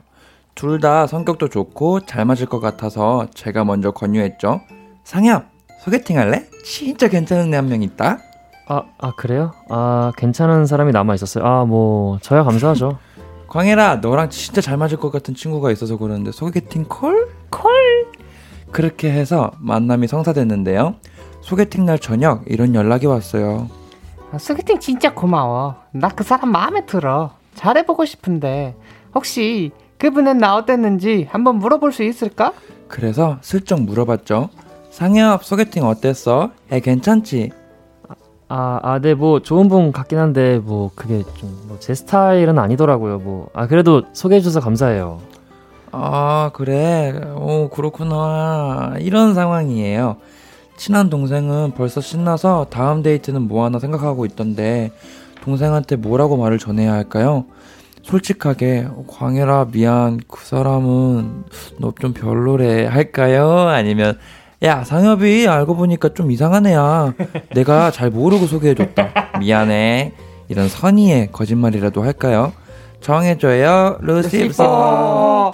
둘 다 성격도 좋고 잘 맞을 것 같아서 제가 먼저 권유했죠. 상엽, 소개팅 할래? 진짜 괜찮은 애 한 명 있다. 아, 아 그래요? 아 괜찮은 사람이 남아 있었어요. 아 뭐 저야 감사하죠. (laughs) 광혜라, 너랑 진짜 잘 맞을 것 같은 친구가 있어서 그러는데 소개팅 콜? 콜! 그렇게 해서 만남이 성사됐는데요. 소개팅 날 저녁 이런 연락이 왔어요. 아, 소개팅 진짜 고마워. 나 그 사람 마음에 들어. 잘해보고 싶은데 혹시 그분은 나 어땠는지 한번 물어볼 수 있을까? 그래서 슬쩍 물어봤죠. 상엽 소개팅 어땠어? 애 괜찮지? 아, 아, 네, 뭐 좋은 분 같긴 한데 뭐 그게 좀 뭐 제 스타일은 아니더라고요. 뭐 아 그래도 소개해 주셔서 감사해요. 아 그래 오 그렇구나 이런 상황이에요. 친한 동생은 벌써 신나서 다음 데이트는 뭐 하나 생각하고 있던데 동생한테 뭐라고 말을 전해야 할까요? 솔직하게 광해라 미안. 그 사람은 너 좀 별로래. 할까요? 아니면 야 상엽이 알고 보니까 좀 이상한 애야. 내가 잘 모르고 소개해줬다. 미안해. 이런 선의의 거짓말이라도 할까요? 정해줘요 루시퍼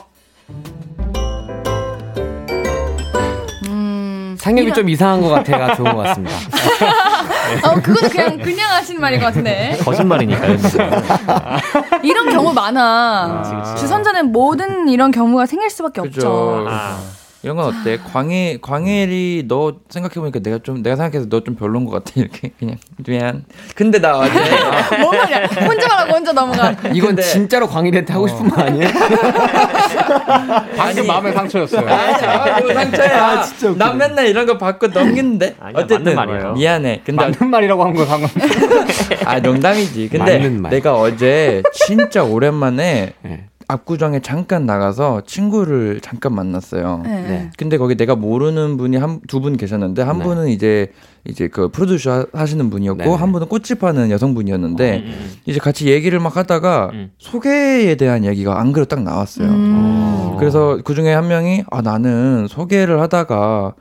상엽이 이런- 좀 이상한 것 같아가 좋은 것 같습니다. (laughs) 어, 그거는 그냥 그냥 하시는 말인 것 같은데. 거짓말이니까요. (laughs) 이런 경우 많아. 주선자는 모든 이런 경우가 생길 수밖에 그죠. 없죠. 아. 이런 건 어때? 광일 광일이 너 생각해 보니까 내가 좀 내가 생각해서 너 좀 별론 것 같아 이렇게 그냥 미안. 근데 나 (laughs) 어제 뭔 말이야? 혼자 말하고 혼자 넘어가. (laughs) 이건 근데- 진짜로 광일이한테 하고 싶은 거 아니에요? (laughs) 방금 마음의 상처였어요. 아니야 뭐 상처야. 난 맨날 이런 거 받고 넘기는데 아니야, 어쨌든 맞는 말이에요. 미안해. 근데 맞는 말이라고 한건 상관. 아 농담이지. 근데 말. 내가 어제 진짜 오랜만에 네. 압구정에 잠깐 나가서 친구를 잠깐 만났어요. 네. 네. 근데 거기 내가 모르는 분이 한 두 분 계셨는데 한 네. 분은 이제 이제 그 프로듀서 하- 하시는 분이었고 네. 한 분은 꽃집 하는 여성분이었는데 음, 이제 같이 얘기를 막 하다가 음. 소개에 대한 얘기가 안 그래도 딱 나왔어요. 음. 그래서 그 중에 한 명이 아 나는 소개를 하다가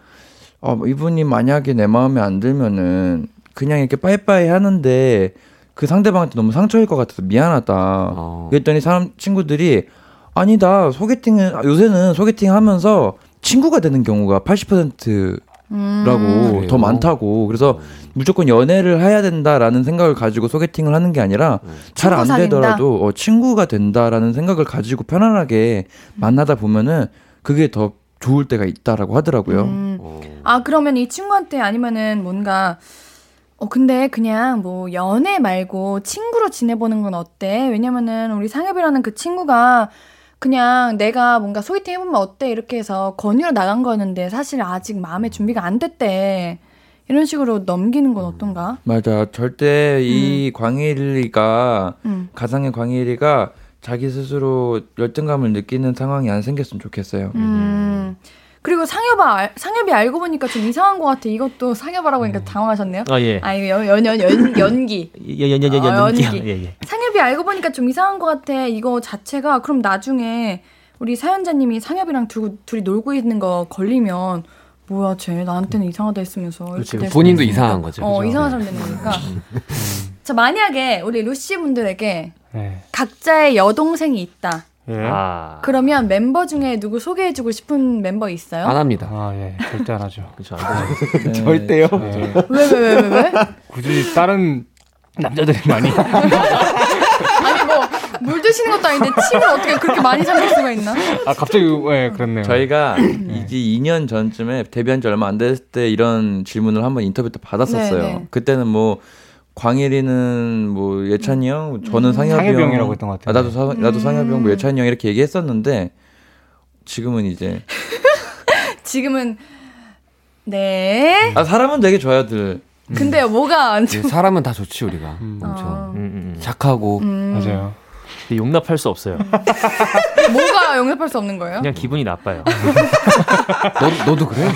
어 이분이 만약에 내 마음에 안 들면은 그냥 이렇게 빠이빠이 하는데 그 상대방한테 너무 상처일 것 같아서 미안하다. 어. 그랬더니 사람 친구들이 아니다 소개팅은 아, 요새는 소개팅 하면서 친구가 되는 경우가 80%라고 음. 그래요? 더 많다고 그래서 무조건 연애를 해야 된다라는 생각을 가지고 소개팅을 하는 게 아니라 잘안 친구 사귄다? 되더라도 어, 친구가 된다라는 생각을 가지고 편안하게 만나다 보면은 그게 더 좋을 때가 있다라고 하더라고요. 음. 어. 아 그러면 이 친구한테 아니면은 뭔가 어 근데 그냥 뭐 연애 말고 친구로 지내보는 건 어때? 왜냐면은 우리 상엽이라는 그 친구가 그냥 내가 뭔가 소개팅 해보면 어때 이렇게 해서 권유로 나간 거였는데 사실 아직 마음의 준비가 안 됐대. 이런 식으로 넘기는 건 어떤가? 맞아. 절대 이 광일이가 음. 가상의 광일이가 자기 스스로 열등감을 느끼는 상황이 안 생겼으면 좋겠어요. 음. 그리고 상엽아, 알- 상엽이 알고 보니까 좀 이상한 것 같아. 이것도 상엽아라고 하니까 당황하셨네요. 아 예. 아, 이거 연, 연, 연, 연, (laughs) 연기. 연연연연 어, 연기. 연기. 예 예. 상엽이 알고 보니까 좀 이상한 것 같아. 이거 자체가 그럼 나중에 우리 사연자님이 상엽이랑 둘, 둘이 놀고 있는 거 걸리면 뭐야 쟤 나한테는 이상하다 했으면서 될 본인도. 이상한 거죠. 어 그죠? 이상한 사람 되는 거니까. 자 만약에 우리 루시 분들에게 네. 각자의 여동생이 있다. 예. 아. 그러면 멤버 중에 누구 소개해주고 싶은 멤버 있어요? 안 합니다. 아, 예. 절대 안 하죠. 그렇죠. 안 되죠. 네. 절대요. 예. 왜왜 왜 왜 왜? 굳이 다른 남자들이 많이 (laughs) 아니 뭐 물 드시는 것도 아닌데 침을 어떻게 그렇게 많이 삼킬 수가 있나? 아 갑자기 예 그렇네요. 저희가 이제 2년 전쯤에 데뷔한 지 얼마 안 됐을 때 이런 질문을 한번 인터뷰 때 받았었어요. 네, 네. 그때는 뭐 광일이는 뭐 예찬이 형, 저는 상엽이 상엽이 형, 형이라고 했던 것 같아요. 아, 나도 사, 나도 상엽이 형, 음. 뭐 예찬이 형 이렇게 얘기했었는데 지금은 이제 (laughs) 지금은 네. 아 사람은 되게 좋아요 들. 근데 뭐가 안 예, 사람은 다 좋지 우리가. 음. 엄청 어. 음, 음, 음. 착하고 음, 맞아요. 근데 용납할 수 없어요. (laughs) 뭐가 용납할 수 없는 거예요? 그냥 기분이 나빠요. 너 너도 그래?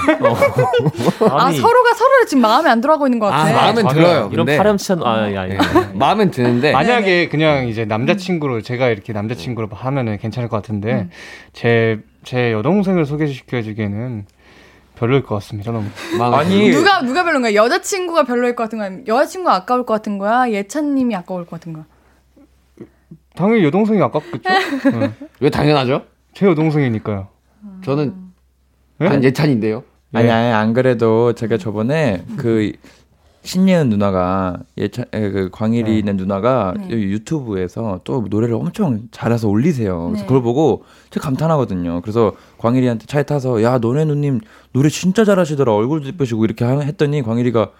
아 아니, 서로가 서로를 지금 마음에 안 들어하고 있는 것 같아. 아 마음엔. 들어요. 이런 파렴치한 아, 야, 예, 야. 마음엔 드는데 만약에 그냥 이제 남자친구로 제가 이렇게 남자친구로 하면은 괜찮을 것 같은데 제제 여동생을 소개시켜주기에는 별로일 것 같습니다. 너무. 마음 아니 누가 누가 별로인 거야? 여자친구가 별로일 것 같은 거야? 여자친구가 아까울 것 같은 거야? 예찬님이 아까울 것 같은 거야? 당연히 여동생이 아깝겠죠? (laughs) 네. 왜 당연하죠? 제 여동생이니까요. 저는 네? 한 예찬인데요. 아니 아니 안 그래도 제가 저번에 그 신예은 누나가 예찬 에, 그 광일이 있는 누나가 네. 여기 유튜브에서 또 노래를 엄청 잘해서 올리세요. 그래서 네. 그걸 보고 제가 감탄하거든요. 그래서 광일이한테 차에 타서 야 너네 누님 노래 진짜 잘하시더라 얼굴도 예쁘시고 이렇게 하- 했더니 광일이가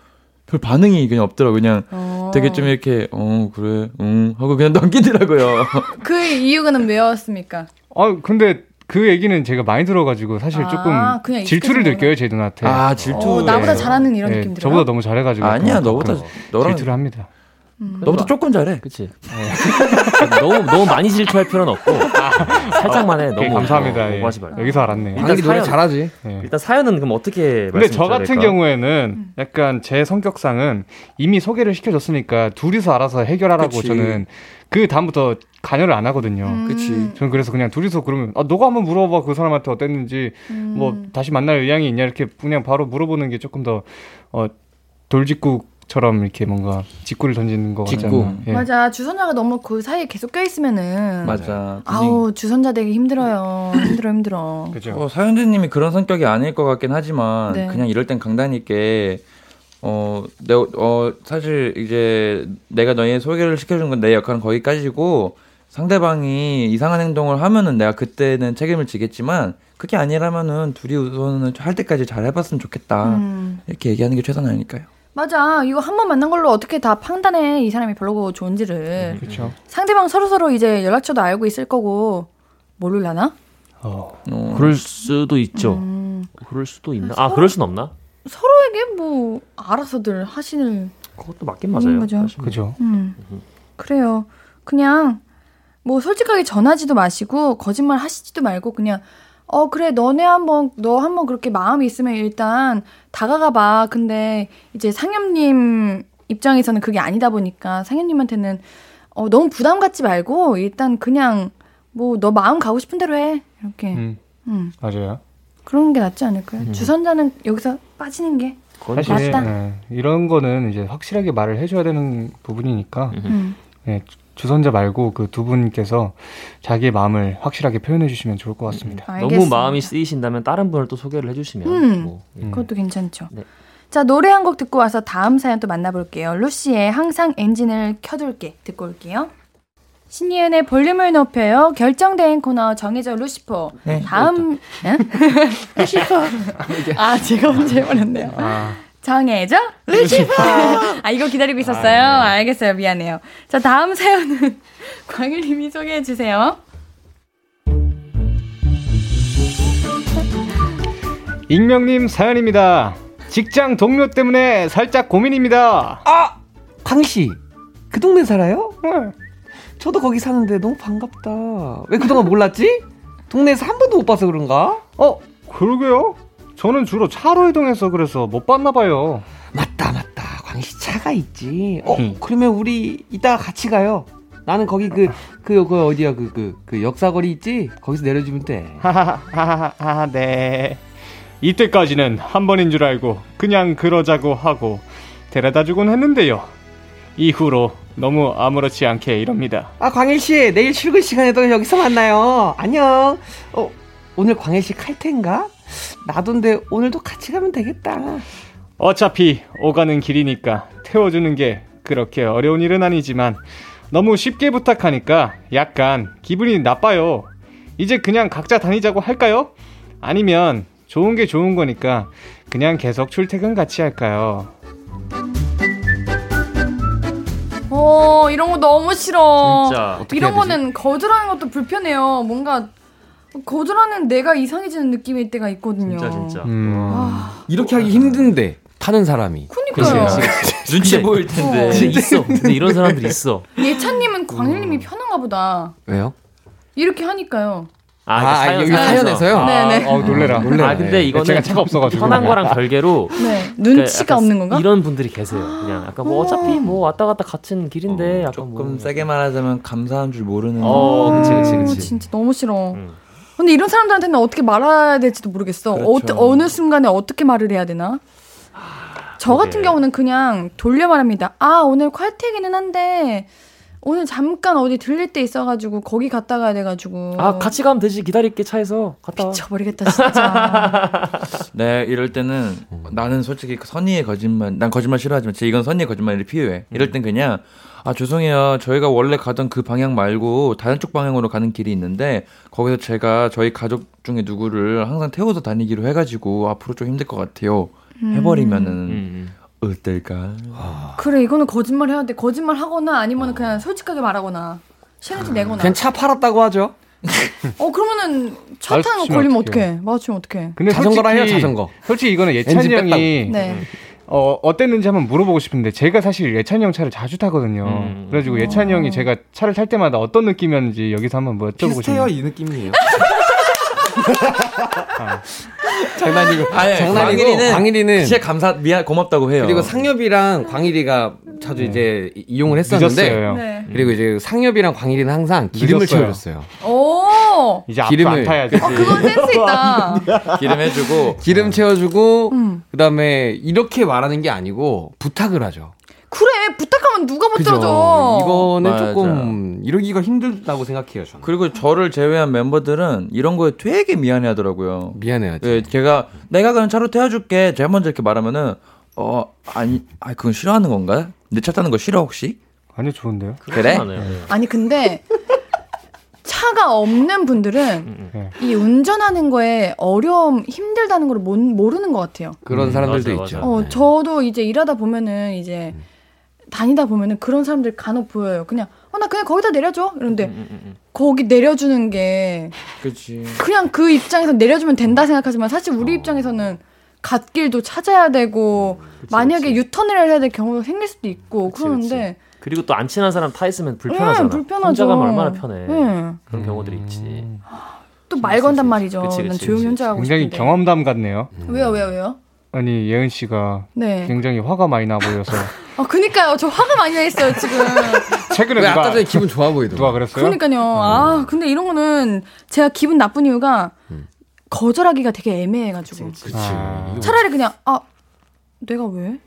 별 반응이 그냥 없더라고 그냥 어. 되게 좀 이렇게 어 그래 응 하고 그냥 넘기더라고요. (laughs) 그 이유는 왜였습니까? 아 근데 그 얘기는 제가 많이 들어가지고 사실 아, 조금 그냥 질투를 느껴요 제 누나한테. 아 질투. 어, 나보다 잘하는 이런 네, 느낌 들어요. 저보다 너무 잘해가지고. 아니야 너보다 너랑 질투를 합니다. 음. 너보다 조금 잘해. 그치. (laughs) 너무 너무 많이 질투할 필요는 없고 살짝만 해. 오케이, 너무 감사합니다. 예. 오버하지 말고. 여기서 알았네. 일단 광일이 노래 사연- 잘하지. 예. 일단 사연은 그럼 어떻게 근데 저 같은 될까? 경우에는 약간 제 성격상은 이미 소개를 시켜줬으니까 둘이서 알아서 해결하라고 그치. 저는 그 다음부터 관여를 안 하거든요. 음. 그치. 저는 그래서 그냥 둘이서 그러면 아 너가 한번 물어봐 그 사람한테 어땠는지 음. 뭐 다시 만날 의향이 있냐 이렇게 그냥 바로 물어보는 게 조금 더 어 돌직구 처럼 이렇게 뭔가 직구를 던지는 것 직구. 같잖아요. 예. 맞아 주선자가 너무 그 사이에 계속 껴 있으면은 맞아. 아우 주선자 되기 힘들어요. 힘들어 힘들어. 그죠. 어, 사연자님이 그런 성격이 아닐 것 같긴 하지만 네. 그냥 이럴 땐 강단 있게 어, 내, 어, 사실 이제 내가 너희 소개를 시켜준 건 내 역할은 거기까지고 상대방이 이상한 행동을 하면은 내가 그때는 책임을 지겠지만 그게 아니라면은 둘이 우선은 할 때까지 잘 해봤으면 좋겠다. 음. 이렇게 얘기하는 게 최선 아닐까요? 맞아. 이거 한 번 만난 걸로 어떻게 다 판단해. 이 사람이 별로고 좋은지를. 그렇죠. 상대방 서로서로 이제 연락처도 알고 있을 거고, 모를라나? 어. 어, 그럴 수도 있죠. 음, 그럴 수도 있나? 아, 그럴 순 없나? 서로에게 뭐, 알아서들 하시는. 그것도 맞긴 음, 맞아요. 그죠. 그죠. 음. 그래요. 그냥, 뭐, 솔직하게 전하지도 마시고, 거짓말 하시지도 말고, 그냥, 어, 그래, 너네 한 번, 너 한 번 그렇게 마음이 있으면 일단 다가가 봐. 근데 이제 상엽님 입장에서는 그게 아니다 보니까 상엽님한테는 어, 너무 부담 갖지 말고 일단 그냥 뭐 너 마음 가고 싶은 대로 해. 이렇게. 음. 음, 맞아요. 그런 게 낫지 않을까요? 주선자는 여기서 빠지는 게. 사실 맞다. 예, 이런 거는 이제 확실하게 말을 해줘야 되는 부분이니까 음. 예, 주선자 말고 그 두 분께서 자기의 마음을 확실하게 표현해 주시면 좋을 것 같습니다. 너무 알겠습니다. 마음이 쓰이신다면 다른 분을 또 소개를 해주시면 음. 뭐 음. 그것도 괜찮죠. 네. 자, 노래 한 곡 듣고 와서 다음 사연 또 만나볼게요. 루시의 항상 엔진을 켜둘게 듣고 올게요. 신이은의 볼륨을 높여요. 결정된 코너 정해져 루시퍼. 네. 다음 응? (laughs) 루시퍼. 아 제가 언제 해버렸네요. 아, 정해져 루시퍼. (laughs) 아 이거 기다리고 있었어요. 알겠어요. 미안해요. 자 다음 사연은 (laughs) 광일님이 소개해 주세요. 익명님 사연입니다. 직장 동료 때문에 살짝 고민입니다. 아, 광씨, 그 동네 살아요? 네. 저도 거기 사는데 너무 반갑다. 왜 그동안 몰랐지? 동네에서 한 번도 못 봐서 그런가? 어, 그러게요. 저는 주로 차로 이동해서 그래서 못 봤나 봐요. 맞다, 맞다. 광씨 차가 있지. 어, 음. 그러면 우리 이따가 같이 가요. 나는 거기 그, 그, 그, 어디야, 그, 그, 그 역사거리 있지? 거기서 내려주면 돼. 하하하하, 네. 이때까지는 한 번인 줄 알고 그냥 그러자고 하고 데려다 주곤 했는데요. 이후로 너무 아무렇지 않게 이럽니다. 아, 광일씨, 내일 출근 시간에도 여기서 만나요. 안녕. 어, 오늘 광일씨 칼텐가? 나도인데 오늘도 같이 가면 되겠다. 어차피 오가는 길이니까 태워주는 게 그렇게 어려운 일은 아니지만 너무 쉽게 부탁하니까 약간 기분이 나빠요. 이제 그냥 각자 다니자고 할까요? 아니면 좋은 게 좋은 거니까 그냥 계속 출퇴근 같이 할까요? 어 이런 거 너무 싫어. 진짜. 어떻게 이런 해야 되지? 거는 거절하는 것도 불편해요. 뭔가 거절하는 내가 이상해지는 느낌일 때가 있거든요. 진짜 진짜. 음. 아, 이렇게 하기 힘든데, 타는 사람이. 그니까요. 눈치 보일 텐데. 어. 근데 있어. 근데 이런 사람들이 있어. 예찬님은 광일님이 편한가 보다. 왜요? 이렇게 하니까요. 아, 아, 사연, 여기 사연에서. 사연에서요? 네네. 어, 놀래라. 놀래라. 아 근데 이거는 제가 차가 없어가지고. 편한 거랑 별개로 네. 그러니까 눈치가 없는 건가? 이런 분들이 계세요. 그냥 약간 뭐 어차피 뭐 왔다 갔다 같은 길인데 약간 조금 뭐 세게 말하자면 감사한 줄 모르는. 어, 그치, 그치, 어, 그치. 진짜 너무 싫어. 음. 근데 이런 사람들한테는 어떻게 말해야 될지도 모르겠어. 그렇죠. 어, 어느 순간에 어떻게 말을 해야 되나? 저 같은 그러게. 경우는 그냥 돌려 말합니다. 아, 오늘 칼퇴기는 한데, 오늘 잠깐 어디 들릴 때 있어가지고, 거기 갔다 가야 돼가지고. 아 같이 가면 되지 기다릴게 차에서 갔다 와. 미쳐버리겠다, 진짜. (laughs) 네, 이럴 때는 나는 솔직히 그 선의의 거짓말, 난 거짓말 싫어하지만 제 이건 선의의 거짓말이 필요해. 이럴 땐 그냥 아 죄송해요, 저희가 원래 가던 그 방향 말고 다른 쪽 방향으로 가는 길이 있는데 거기서 제가 저희 가족 중에 누구를 항상 태워서 다니기로 해가지고 앞으로 좀 힘들 것 같아요. 해버리면은 음, 어떨까? 그래, 이거는 거짓말 해야 돼. 거짓말 하거나 아니면 그냥 솔직하게 말하거나. 신뢰지 내거나. 그냥 차 팔았다고 하죠. (laughs) 어, 그러면은 차 타는 거 걸리면? 어떡해. 마주치면 어떡해. 근데 자전거라 솔직히- 해요, 자전거. 솔직히 이거는 예찬이. 형이 네. 어, 어땠는지 한번 물어보고 싶은데 제가 사실 예찬이 형 차를 자주 타거든요. 음. 그래가지고 예찬이 형이 제가 차를 탈 때마다 어떤 느낌이었는지 여기서 한번 뭐 여쭤보고 싶네요. 이 느낌이에요. (laughs) (laughs) (laughs) 장난이고. 아니, 장난이고. 광일이는 광일이는 진짜 감사 미안 고맙다고 해요. 그리고 상엽이랑 광일이가 자주 네. 이제 이- 이용을 했었는데. 네. 그리고 이제 상엽이랑 광일이는 항상 기름을 늦었어요. 채워줬어요. 오! 이제 기름을- 안 타야지. 어, 그건 센스 있다. (laughs) 기름 해주고 기름 채워주고 음. 그다음에 이렇게 말하는 게 아니고 부탁을 하죠. 그래, 부탁하면 누가 못 그죠? 들어줘. 이거는 맞아. 조금 이러기가 힘들다고 생각해요. 저는. 그리고 저를 제외한 멤버들은 이런 거에 되게 미안해하더라고요. 미안해야지. 예, 걔가 내가 그냥 차로 태워줄게. 제가 먼저 이렇게 말하면은 어, 아니, 아, 그건 싫어하는 건가? 늦차 타는 거 싫어, 혹시? 아니요, 좋은데요. 그래? 아니 근데 차가 없는 분들은 네. 이 운전하는 거에 어려움 힘들다는 걸 못, 모르는 것 같아요. 그런 음, 사람들도 맞아요, 있죠. 맞아요. 어, 저도 이제 일하다 보면은 이제 다니다 보면은 그런 사람들 간혹 보여요. 그냥 어 나 그냥 거기다 내려줘 이런데 거기 내려주는 게 그치. 그냥 그 입장에서 내려주면 된다 생각하지만 사실 우리 입장에서는 갓길도 찾아야 되고 만약에 유턴을 해야 될 경우도 생길 수도 있고 그치, 그러는데 그리고 또 안 친한 사람 타 있으면 불편하잖아. 네, 불편하죠. 혼자 가면 얼마나 편해. 네. 그런 경우들이 있지. 또 말 건단 말이죠. 그치, 난 그치, 조용히 그치. 혼자 가고 굉장히 싶은데. 경험담 같네요. 왜요, 왜요, 왜요? 아니 예은 씨가 네. 굉장히 화가 많이 나 보여서 (laughs) 아, 그니까요. 저 화가 많이 나 있어요, 지금. (laughs) 최근에 왜 누가 아까 전에 기분 좋아 보이더라. 누가 그랬어요? 그러니까요. 아, 근데 이런 거는 제가 기분 나쁜 이유가 거절하기가 되게 애매해가지고. 그치. 아. 차라리 그냥, 아, 내가 왜?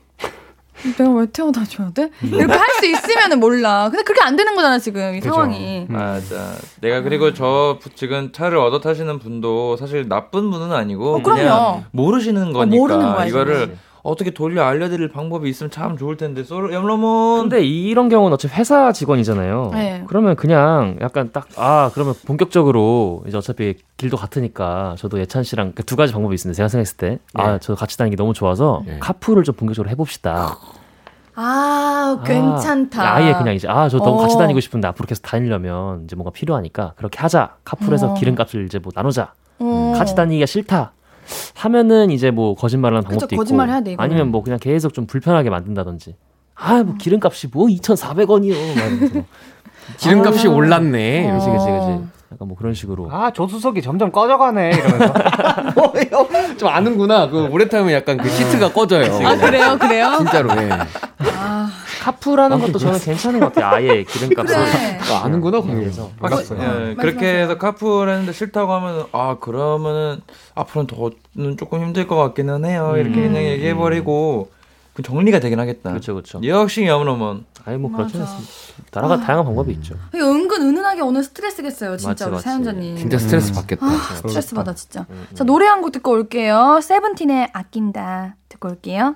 내가 왜 태워다 줘야 돼? 이렇게 할 수 있으면은 몰라. 근데 그렇게 안 되는 거잖아, 지금, 이 그죠. 상황이. 맞아. 내가 그리고 저 부- 지금 차를 얻어 타시는 분도 사실 나쁜 분은 아니고 어. 그냥 모르시는 거니까 모르는 거야, 이거를 어떻게 돌려 알려드릴 방법이 있으면 참 좋을 텐데. 쏘 염러몬. 근데 이런 경우는 어차피 회사 직원이잖아요. 네. 그러면 그냥 약간 딱, 아, 그러면 본격적으로 이제 어차피 길도 같으니까 저도 예찬 씨랑 그두 가지 방법이 있습니다. 제가 생각했을 때. 아, 저 같이 다니는 게 너무 좋아서 네. 카풀을 좀 본격적으로 해봅시다. 아, 괜찮다. 아, 아예 그냥 이제, 아, 저 너무 어. 같이 다니고 싶은데 앞으로 계속 다니려면 이제 뭔가 필요하니까 그렇게 하자. 카풀해서 어. 기름값을 이제 뭐 나누자. 어. 같이 다니기가 싫다. 하면은 이제 뭐 거짓말을 하는 방법도 그쵸, 있고 거짓말 해야 돼, 이거는. 아니면 뭐 그냥 계속 좀 불편하게 만든다든지 아 뭐 기름값이 뭐 2,400원이요 기름값이 아. 올랐네. 어. 그치 그치 그치 약간 뭐 그런 식으로 아 조수석이 점점 꺼져가네 이러면서 (laughs) 뭐예요? 좀 아는구나. 그 오래 타면 약간 그 시트가 꺼져요. 아, 그래요? 그래요? 진짜로. 예. 아, 카풀하는 것도 저는 괜찮은 것 같아요 아예 기름값을 그래. 아, 아는구나, 거기. 그래서 몰랐어요. 예, 말씀하세요. 그렇게 해서 카풀 했는데 싫다고 하면 아 그러면은 앞으로는 더는 조금 힘들 것 같기는 해요 이렇게 음. 그냥 얘기해버리고 그 정리가 되긴 하겠다 그렇죠 그렇죠 역시 아니 뭐 그렇지 맞아. 않습니다 나라가 다양한 방법이 있죠 은근 은은하게 오는 스트레스겠어요, 진짜 맞지, 우리. 사연자님. 진짜 스트레스 받겠다. 아, 스트레스 받아 진짜. 음, 자 노래 한 곡 듣고 올게요. 세븐틴의 아낀다 듣고 올게요.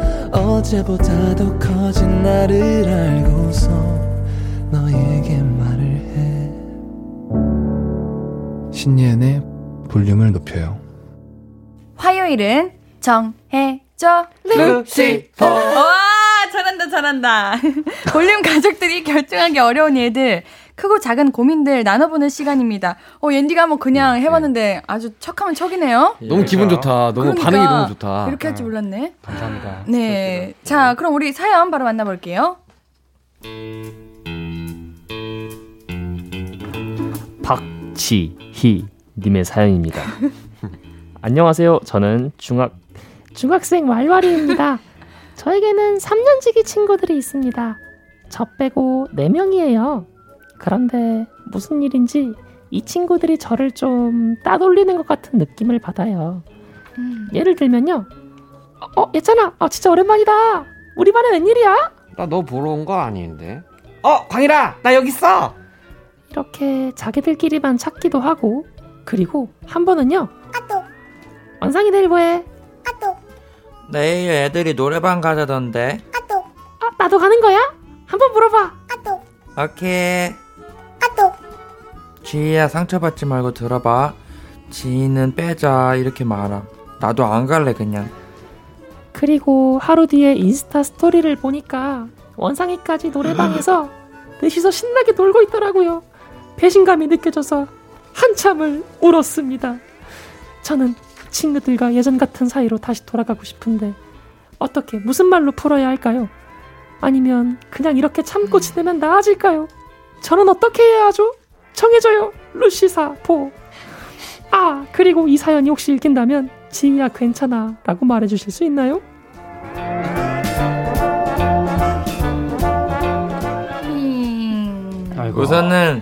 어제보다 더 커진 나를 알고서 너에게 말을 해 신예은의 볼륨을 높여요. 화요일은 정해줘 루시퍼. 와 잘한다 잘한다. (laughs) 볼륨 가족들이 결정하기 어려운 일들. 크고 작은 고민들 나눠보는 시간입니다. 어, 옌디가 한번 그냥 해봤는데 아주 척하면 척이네요. 너무 기분 좋다. 너무 그러니까 반응이 너무 좋다. 이렇게 할 줄 몰랐네. 감사합니다. 네. 자, 그럼 우리 사연 바로 만나볼게요. 박지희 님의 사연입니다. (laughs) 안녕하세요. 저는 중학 중학생 말와리입니다. 저에게는 3년지기 친구들이 있습니다. 저 빼고 4명이에요. 그런데 무슨 일인지 이 친구들이 저를 좀 따돌리는 것 같은 느낌을 받아요. 예를 들면요. 어, 예찬아, 아, 진짜 오랜만이다. 우리 반에 웬일이야? 나 너 보러 온 거 아닌데. 어, 광일아, 나 여기 있어. 이렇게 자기들끼리만 찾기도 하고 그리고 한 번은요 원상이 내일 뭐해? 내일 애들이 노래방 가자던데 아, 나도 가는 거야? 한번 물어봐 오케이 지희야 상처받지 말고 들어봐. 지희는 빼자. 이렇게 말아 나도 안 갈래 그냥. 그리고 하루 뒤에 인스타 스토리를 보니까 원상이까지 노래방에서 (laughs) 넷이서 신나게 놀고 있더라고요. 배신감이 느껴져서 한참을 울었습니다. 저는 친구들과 예전 같은 사이로 다시 돌아가고 싶은데 어떻게 무슨 말로 풀어야 할까요? 아니면 그냥 이렇게 참고 지내면 나아질까요? 저는 어떻게 해야 하죠? 정해져요 루시사포. 아 그리고 이 사연이 혹시 읽힌다면 지희야 괜찮아 라고 말해주실 수 있나요? 음. 우선은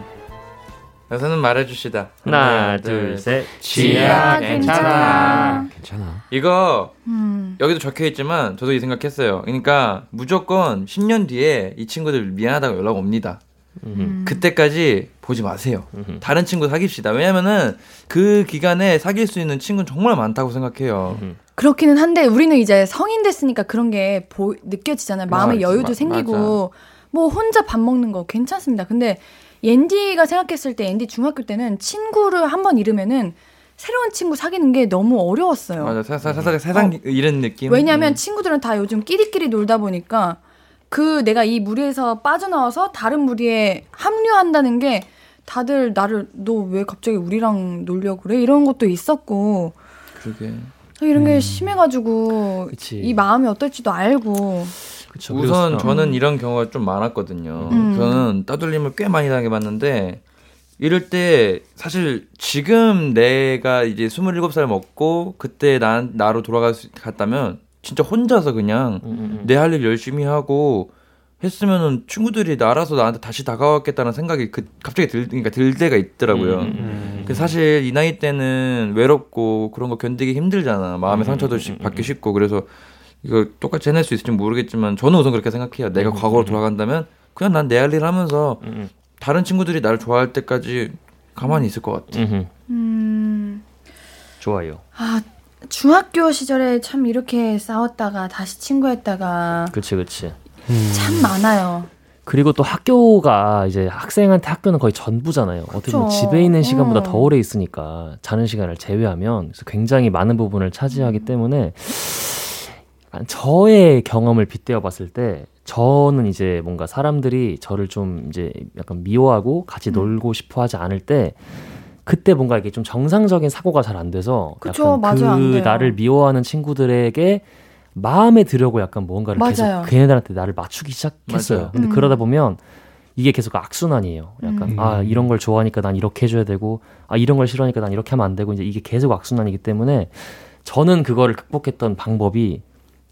우선은 말해주시다. 하나, 하나 둘셋. 지희야 괜찮아. 괜찮아. 이거 음. 여기도 적혀있지만 저도 이 생각했어요. 그러니까 무조건 10년 뒤에 이 친구들 미안하다고 연락 옵니다. 음. 그때까지 보지 마세요. 다른 친구 사귀시다. 왜냐면은 그 기간에 사귈 수 있는 친구는 정말 많다고 생각해요. 그렇기는 한데 우리는 이제 성인 됐으니까 그런 게 보, 느껴지잖아요. 마음의 맞아, 여유도 마- 생기고 뭐 혼자 밥 먹는 거 괜찮습니다. 근데 앤디가 생각했을 때 앤디 중학교 때는 친구를 한 번 잃으면은 새로운 친구 사귀는 게 너무 어려웠어요. 맞아, 살살 살살 세상 이런 느낌. 왜냐면 음. 친구들은 다 요즘 끼리끼리 놀다 보니까 그 내가 이 무리에서 빠져나와서 다른 무리에 합류한다는 게 다들 나를 너 왜 갑자기 우리랑 놀려고 그래 이런 것도 있었고 그러게. 이런 게 심해가지고 그치. 이 마음이 어떨지도 알고 그쵸. 우선 저는 이런 경우가 좀 많았거든요. 음. 저는 따돌림을 꽤 많이 당해봤는데 이럴 때 사실 지금 내가 이제 27살 먹고 그때 난 나로 돌아갔다면 진짜 혼자서 그냥 음, 음, 음. 내 할 일 열심히 하고 했으면은 친구들이 알아서 나한테 다시 다가왔겠다는 생각이 그 갑자기 들 그러니까 들 때가 있더라고요. 음, 그 사실 이 나이 때는 외롭고 그런 거 견디기 힘들잖아. 마음의 상처도 시- 받기 쉽고 그래서 이거 똑같이 해낼 수 있을지 모르겠지만 저는 우선 그렇게 생각해요. 내가 과거로 돌아간다면 그냥 난 내 할 일 하면서 음, 음. 다른 친구들이 나를 좋아할 때까지 가만히 있을 것 같아. 음, 좋아요. 아 중학교 시절에 참 이렇게 싸웠다가 다시 친구했다가 그치, 그치. 참 많아요. 그리고 또 학교가 이제 학생한테 학교는 거의 전부잖아요. 어떻게 보면. 집에 있는 시간보다 어. 더 오래 있으니까 자는 시간을 제외하면 그래서 굉장히 많은 부분을 차지하기 때문에 약간 저의 경험을 빗대어 봤을 때 저는 이제 뭔가 사람들이 저를 좀 이제 약간 미워하고 같이 음. 놀고 싶어 하지 않을 때 그때 뭔가 이게 좀 정상적인 사고가 잘 안 돼서 그쵸, 약간 맞아요, 안그 돼요. 나를 미워하는 친구들에게 마음에 들려고 약간 뭔가를 맞아요. 계속 걔네들한테 나를 맞추기 시작했어요. 맞아요. 근데 음. 그러다 보면 이게 계속 악순환이에요. 약간 음. 아 이런 걸 좋아하니까 난 이렇게 해줘야 되고 아 이런 걸 싫어하니까 난 이렇게 하면 안 되고 이제 이게 계속 악순환이기 때문에 저는 그거를 극복했던 방법이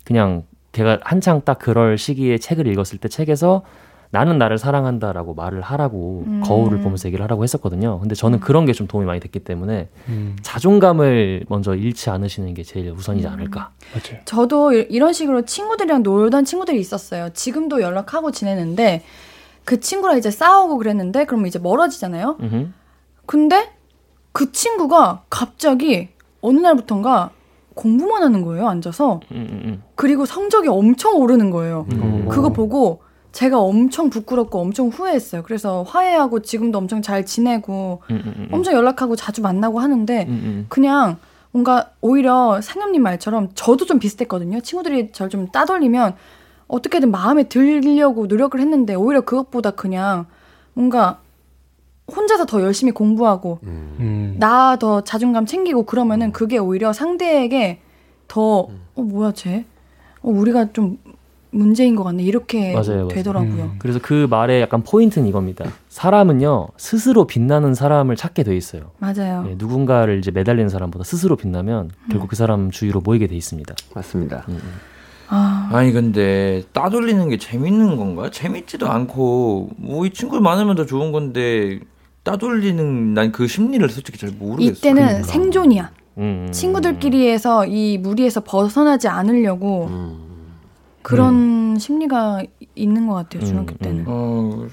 그냥 제가 한창 딱 그럴 시기에 책을 읽었을 때 책에서 나는 나를 사랑한다라고 말을 하라고 음. 거울을 보면서 얘기를 하라고 했었거든요. 근데 저는 그런 게 좀 도움이 많이 됐기 때문에 음, 자존감을 먼저 잃지 않으시는 게 제일 우선이지 않을까. 맞아요. 저도 이- 이런 식으로 친구들이랑 놀던 친구들이 있었어요. 지금도 연락하고 지내는데 그 친구랑 이제 싸우고 그랬는데 그러면 이제 멀어지잖아요. 음흠. 근데 그 친구가 갑자기 어느 날부턴가 공부만 하는 거예요, 앉아서. 음, 음, 음. 그리고 성적이 엄청 오르는 거예요. 음. 그거 보고 제가 엄청 부끄럽고 엄청 후회했어요. 그래서 화해하고 지금도 엄청 잘 지내고 음, 음, 음. 엄청 연락하고 자주 만나고 하는데 음, 음. 그냥 뭔가 오히려 상엽님 말처럼 저도 좀 비슷했거든요. 친구들이 저를 좀 따돌리면 어떻게든 마음에 들려고 노력을 했는데 오히려 그것보다 그냥 뭔가 혼자서 더 열심히 공부하고 음. 나 더 자존감 챙기고 그러면은 그게 오히려 상대에게 더 어 뭐야 쟤? 어 우리가 좀 문제인 것 같네 이렇게 맞아요, 맞아요. 되더라고요. 음. 그래서 그 말의 약간 포인트는 이겁니다. 사람은요 스스로 빛나는 사람을 찾게 돼 있어요. 맞아요. 예, 누군가를 이제 매달리는 사람보다 스스로 빛나면 결국 그 사람 주위로 모이게 돼 있습니다. 맞습니다. 음, 음. 아, 아니 근데 따돌리는 게 재밌는 건가? 재밌지도 않고 뭐 이 친구 많으면 더 좋은 건데 따돌리는 난 그 심리를 솔직히 잘 모르겠어. 이때는 그러니까. 생존이야. 음, 음. 친구들끼리에서 이 무리에서 벗어나지 않으려고 그런 심리가 있는 것 같아요 중학교 음, 때는. 어,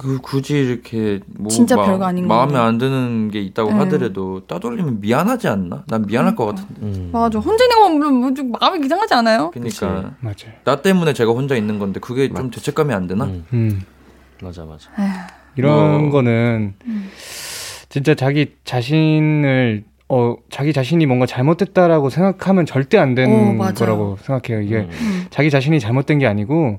그 굳이 이렇게 뭐 진짜 별거 아닌 마음에 건데. 안 드는 게 있다고 네. 하더라도 따돌리면 미안하지 않나? 난 미안할 것 같은데. 음. 맞아 혼자 있는 거면 뭐좀 마음이 이상하지 않아요? 그러니까 맞아요. 나 때문에 제가 혼자 있는 건데 그게 좀 죄책감이 안 되나? 음, 음. 맞아 맞아. 이런 뭐. 거는 음. 진짜 자기 자신을 어 자기 자신이 뭔가 잘못됐다라고 생각하면 절대 안 되는 어. 거라고 생각해요. 이게 음. 음. 자기 자신이 잘못된 게 아니고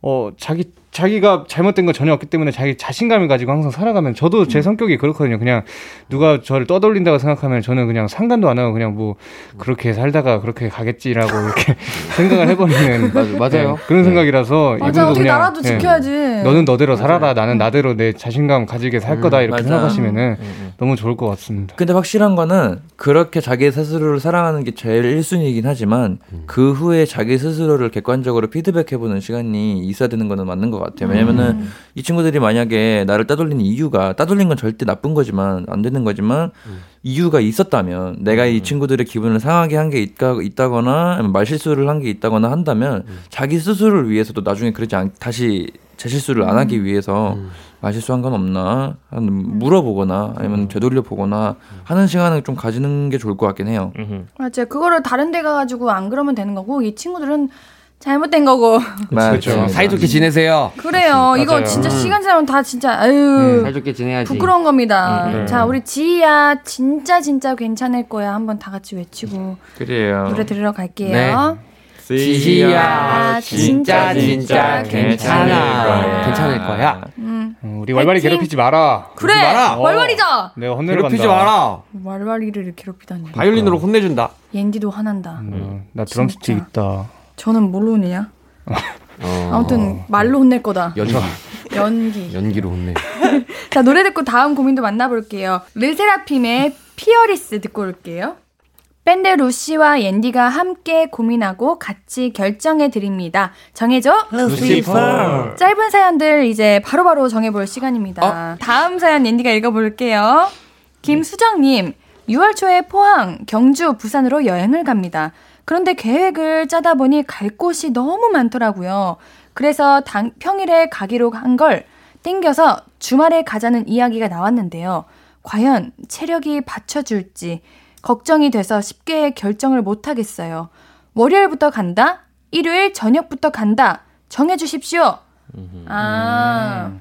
어 자기 자기가 잘못된 거 전혀 없기 때문에 자기 자신감을 가지고 항상 살아가면 저도 제 성격이 그렇거든요. 그냥 누가 저를 떠돌린다고 생각하면 저는 그냥 상관도 안 하고 그냥 뭐 그렇게 살다가 그렇게 가겠지라고 이렇게 (laughs) 생각을 해버리는 (laughs) 맞아, 맞아요. 네, 그런 생각이라서 맞아 이분도 그냥 나라도 예, 지켜야지. 너는 너대로 살아라. 나는 나대로 내 자신감 가지게 살 거다. 이렇게 맞아. 생각하시면은 음, 음. 너무 좋을 것 같습니다. 근데 확실한 거는 그렇게 자기 스스로를 사랑하는 게 제일 1순위이긴 하지만 그 후에 자기 스스로를 객관적으로 피드백해보는 시간이 있어야 되는 거는 맞는 것 같아요. 왜냐면은 이 친구들이 만약에 나를 따돌리는 이유가 따돌린 건 절대 나쁜 거지만 안 되는 거지만 이유가 있었다면 내가 이 친구들의 기분을 상하게 한게 있다, 있다거나 말실수를 한 게 있다거나 한다면 자기 스스로를 위해서도 나중에 그러지 않 다시 제 실수를 안 하기 위해서 말실수한 건 없나? 한 물어보거나 아니면 되돌려 보거나 하는 시간을 좀 가지는 게 좋을 것 같긴 해요. 맞아요. 그거를 다른 데 가가지고 안 그러면 되는 거고 이 친구들은 잘못된 거고. 그렇죠. 사이좋게 지내세요. 그래요. 이거 맞아요. 진짜 시간 지나면 다 진짜 아유 사이좋게 지내야지. 부끄러운 겁니다. 음. 자 우리 지희야 진짜 진짜 괜찮을 거야. 한번 다 같이 외치고 그래요. 노래 들으러 갈게요. 지희야, 진짜 진짜 괜찮아. 괜찮을 거야. 음. 어, 우리 월말이! 괴롭히지 마라. 그래 마라. 월말이자 내가 혼내러 괴롭히지 간다. 마라. 월말이를 괴롭히다니. 바이올린으로 혼내준다. 옌디도 화난다. 음, 나 드럼 스틱 진짜. 있다. 저는 뭘로 혼내냐? 어. 아무튼 말로 혼낼 거다. 연기. 연기. 연기로 혼내. (laughs) 자 노래 듣고 다음 고민도 만나볼게요. 르세라핌의 FEARLESS 듣고 올게요. 밴드 루시와 옌디가 함께 고민하고 같이 결정해 드립니다. 정해줘. 루시퍼. 짧은 사연들 이제 바로바로 정해볼 시간입니다. 다음 사연 옌디가 읽어볼게요. 김수정님, 6월 초에 포항, 경주, 부산으로 여행을 갑니다. 그런데 계획을 짜다 보니 갈 곳이 너무 많더라고요. 그래서 당, 평일에 가기로 한 걸 땡겨서 주말에 가자는 이야기가 나왔는데요. 과연 체력이 받쳐줄지 걱정이 돼서 쉽게 결정을 못하겠어요. 월요일부터 간다? 일요일 저녁부터 간다? 정해주십시오. 아.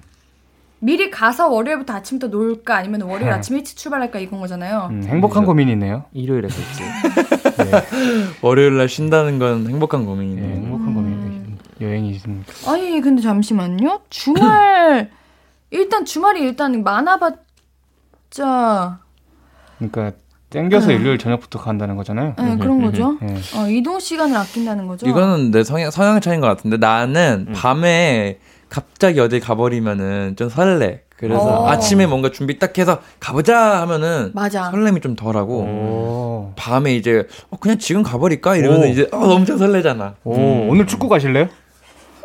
미리 가서 월요일부터 아침부터 놀까? 아니면 월요일 아침 일찍 출발할까? 이건 거잖아요. 음, 행복한 고민이네요. 일요일에 겠지. 월요일 날 쉰다는 건 행복한 예, 고민이네요. 행복한 고민. 여행이십니까? 아니, 근데 잠시만요. 주말, (laughs) 일단 주말이 일단 많아봤자, 그러니까 땡겨서 음. 일요일 저녁부터 간다는 거잖아요. 네, 그런 거죠. 예. 어, 이동 시간을 아낀다는 거죠. 이거는 내 성향, 성향 차이인 것 같은데 나는 음. 밤에 갑자기 어디 가버리면은 좀 설레. 그래서 어. 아침에 뭔가 준비 딱 해서 가보자 하면은 맞아. 설렘이 좀 덜하고 오. 밤에 이제 어, 그냥 지금 가버릴까 이러면 오. 이제 어, 엄청 설레잖아. 오, 오늘 축구 가실래요?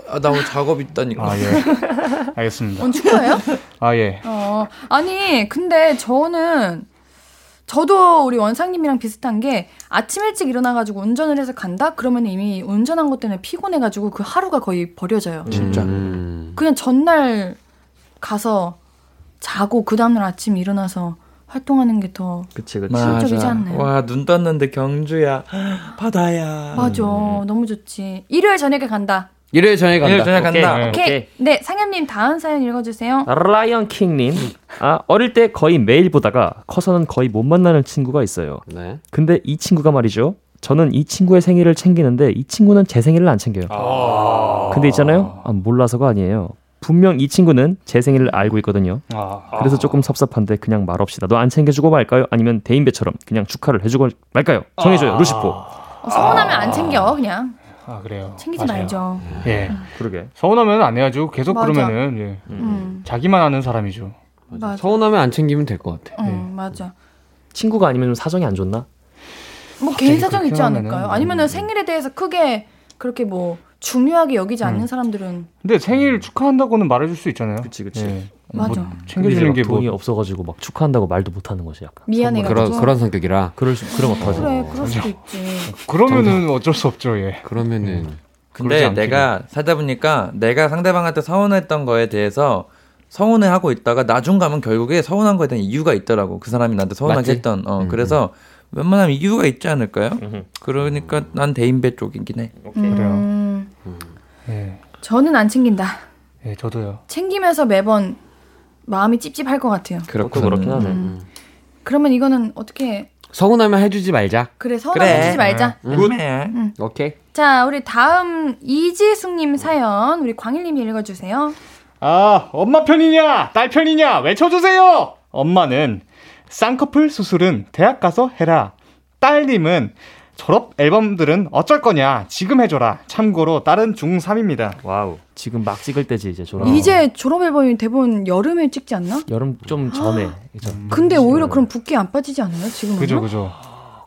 아, 나 오늘 작업 있다니까. 아, 예. 알겠습니다. 오늘 축구예요? 아, 예. 어, 아니, 근데 저는, 저도 우리 원상님이랑 비슷한 게 아침 일찍 일어나가지고 운전을 해서 간다? 그러면 이미 운전한 것 때문에 피곤해가지고 그 하루가 거의 버려져요. 진짜. 음. 그냥 전날 가서 자고 그 다음날 아침 일어나서 활동하는 게더 그치 그치. 맞아. 실적이지 않나요? 와, 눈 떴는데 경주야. (gasps) 바다야. 맞아. 너무 좋지. 일요일 저녁에 간다. 일요일 저녁에 간다. 일요일 저녁 간다. 오케이. 오케이. 오케이. 네, 상현님 다음 사연 읽어주세요. 라이언 킹님. 아 어릴 때 거의 매일 보다가 커서는 거의 못 만나는 친구가 있어요. 네. 근데 이 친구가 말이죠. 저는 이 친구의 생일을 챙기는데 이 친구는 제 생일을 안 챙겨요. 근데 있잖아요. 아, 몰라서가 아니에요. 분명 이 친구는 제 생일을 알고 있거든요. 아, 그래서 조금 섭섭한데 그냥 말없이 나도 안 챙겨주고 말까요? 아니면 대인배처럼 그냥 축하를 해주고 말까요? 정해줘요, 루시포. 어, 서운하면 안 챙겨, 그냥. 아, 그래요. 챙기지 맞아요. 말죠. 예. 그러게. 서운하면 안 해야죠. 계속 맞아. 그러면은 예. 음, 자기만 아는 사람이죠. 맞아. 서운하면 안 챙기면 될 것 같아. 음, 맞아. 친구가 아니면 좀 사정이 안 좋나? 뭐 개인 사정 있지 않을까요? 음. 아니면은 생일에 대해서 크게 그렇게 뭐 중요하게 여기지 음. 않는 사람들은 근데 생일 축하한다고는 말해줄 수 있잖아요. 그치, 그치. 예. 맞아. 뭐 챙겨주는 게 뭐. 돈이 없어가지고 막 축하한다고 말도 못하는 거지 약간. 미안해가지고. 그런 그런 성격이라. 그럴 수 그럼 어떡하지? 그래, 그럴 수도 있지. 그러면은 어쩔 수 없죠. 예. 그러면은 그러지 근데. 내가 살다 보니까 내가 상대방한테 서운했던 거에 대해서 서운해 하고 있다가 나중 가면 결국에 서운한 거에 대한 이유가 있더라고. 그 사람이 나한테 서운하게 맞지? 했던. 어, 음, 그래서 웬만하면 이유가 있지 않을까요? 그러니까 난 대인배 쪽이긴 해. 음, 예. 저는 안 챙긴다. 예, 저도요. 챙기면서 매번 마음이 찝찝할 것 같아요. 그렇고 그렇긴 하네. 음. 그러면 이거는 어떻게 서운하면 해주지 말자. 그래 서운하게 그래. 해주지 말자. 굿해. 오케이. 자 우리 다음 이지숙님 사연 우리 광일님이 읽어주세요. 아, 엄마 편이냐, 딸 편이냐, 외쳐주세요! 엄마는 쌍꺼풀 수술은 대학 가서 해라. 딸님은 졸업 앨범들은 어쩔 거냐? 지금 해줘라. 참고로 딸은 중3입니다. 와우. 지금 막 찍을 때지 이제 졸업. 이제 졸업 앨범이 대부분 여름에 찍지 않나? 여름 좀 전에. 그죠. 근데 오히려 그럼 붓기 안 빠지지 않나요? 지금 그죠, 그죠.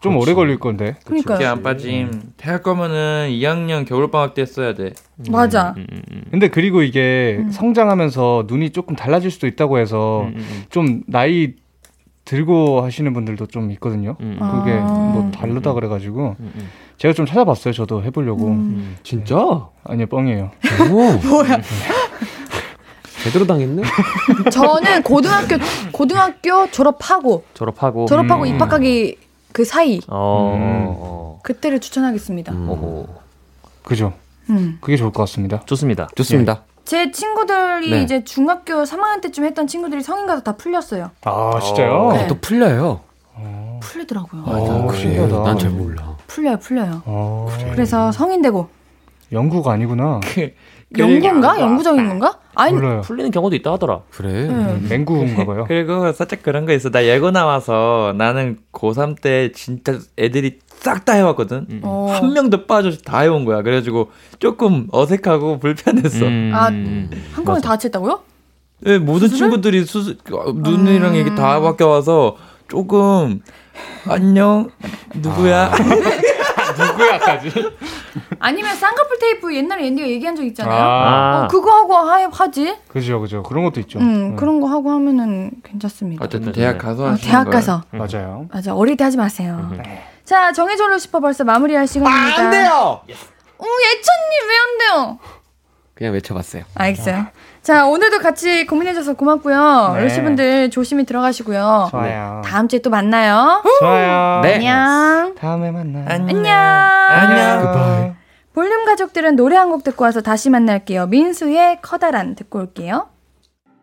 좀 오래 걸릴 건데. 그러니까요. 그게 안 빠짐. 대학 거면은 2학년 겨울 방학 때 했어야 돼. 맞아. 근데 그리고 이게 음. 성장하면서 눈이 조금 달라질 수도 있다고 해서 음, 좀 나이 들고 하시는 분들도 좀 있거든요. 음, 그게 아. 뭐 다르다 그래가지고 제가 좀 찾아봤어요. 저도 해보려고. 음. 진짜? 아니요, 뻥이에요. (laughs) 뭐야? (laughs) 제대로 당했네. (laughs) 저는 고등학교 고등학교 졸업하고 졸업하고. 졸업하고 음. 입학하기 그 사이 어. 음. 어. 그때를 추천하겠습니다. 어. 그죠. 음. 그게 좋을 것 같습니다. 좋습니다. 좋습니다. 제 친구들이 네. 이제 중학교 3학년 때쯤 했던 친구들이 성인 가서 다 풀렸어요. 아, 진짜요? 네. 또 풀려요. 풀리더라고요. 아, 어, 그래. 신기하다. 난잘 몰라. 풀려요, 풀려요. 어, 그래 서 성인 되고 영구가 아니구나. 연구인가? 영구적인 건가? 아니, 몰라요. 풀리는 경우도 있다 하더라. 그래. 네. 맹구인가 봐요. 그리고 살짝 그런 거 있어. 나 예고 나와서 나는 고3 때 진짜 애들이 싹 다 해왔거든. 음. 어. 한 명도 빠져서 다 해온 거야. 그래가지고 조금 어색하고 불편했어. 음. 아, 한꺼번에 다 같이 했다고요? 네, 모든 수술을? 친구들이 수술, 어, 눈이랑 이게 음. 다 바뀌어 와서 조금, 안녕, 누구야? 누구야까지? 아니면 쌍꺼풀 테이프 옛날에 앤디가 얘기한 적 있잖아요. 아, 어, 그거 하고 하, 하지? 그죠, 그죠. 그런 것도 있죠. 음, 네. 그런 거 하고 하면은 괜찮습니다. 어쨌든 네, 대학 네. 가서 어, 하시는 대학 거야. 가서. 맞아요. 맞아, 어릴 때 하지 마세요. 네. 자, 정해줘로 싶어 벌써 마무리할 시간입니다. 안 돼요. 어, 예천님 왜 안 돼요? 그냥 외쳐봤어요. 알겠어요. 자, 오늘도 같이 고민해줘서 고맙고요. 네. 어르신분들 조심히 들어가시고요. 좋아요. 다음 주에 또 만나요. 좋아요. 네. 안녕. 다음에 만나요. 안녕. 안녕. 볼륨 가족들은 노래 한 곡 듣고 와서 다시 만날게요. 민수의 커다란 듣고 올게요.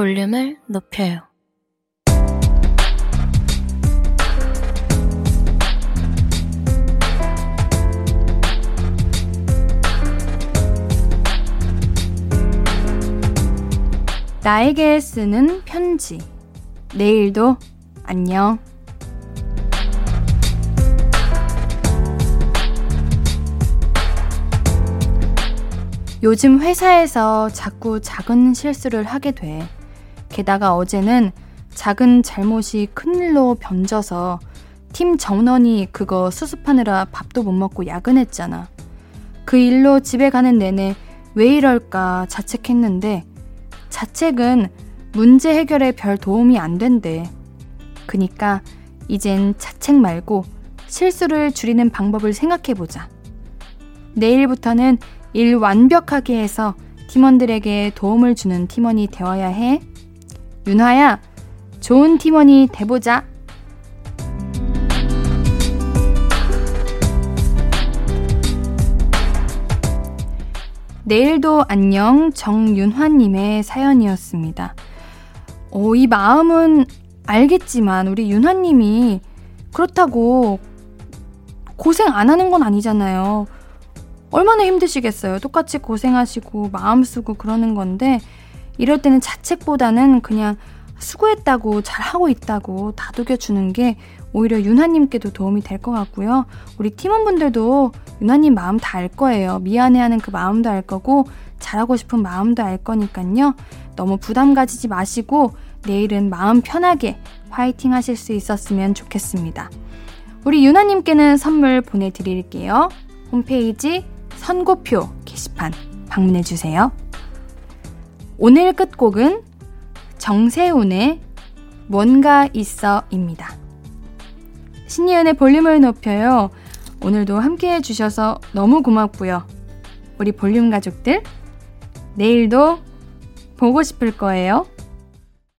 볼륨을 높여요. 나에게 쓰는 편지. 내일도 안녕. 요즘 회사에서 자꾸 작은 실수를 하게 돼. 게다가 어제는 작은 잘못이 큰일로 변져서 팀 전원이 그거 수습하느라 밥도 못 먹고 야근했잖아. 그 일로 집에 가는 내내 왜 이럴까 자책했는데 자책은 문제 해결에 별 도움이 안 된대. 그니까 이젠 자책 말고 실수를 줄이는 방법을 생각해 보자. 내일부터는 일 완벽하게 해서 팀원들에게 도움을 주는 팀원이 되어야 해. 윤화야, 좋은 팀원이 돼보자. 내일도 안녕 정윤화님의 사연이었습니다. 어, 이 마음은 알겠지만 우리 윤화님이 그렇다고 고생 안 하는 건 아니잖아요. 얼마나 힘드시겠어요. 똑같이 고생하시고 마음 쓰고 그러는 건데 이럴 때는 자책보다는 그냥 수고했다고 잘하고 있다고 다독여 주는 게 오히려 윤하님께도 도움이 될 것 같고요. 우리 팀원분들도 윤하님 마음 다 알 거예요. 미안해하는 그 마음도 알 거고 잘하고 싶은 마음도 알 거니까요. 너무 부담 가지지 마시고 내일은 마음 편하게 화이팅 하실 수 있었으면 좋겠습니다. 우리 윤하님께는 선물 보내드릴게요. 홈페이지 선고표 게시판 방문해주세요. 오늘 끝곡은 정세훈의 뭔가 있어입니다. 신예은의 볼륨을 높여요. 오늘도 함께 해주셔서 너무 고맙고요. 우리 볼륨 가족들, 내일도 보고 싶을 거예요.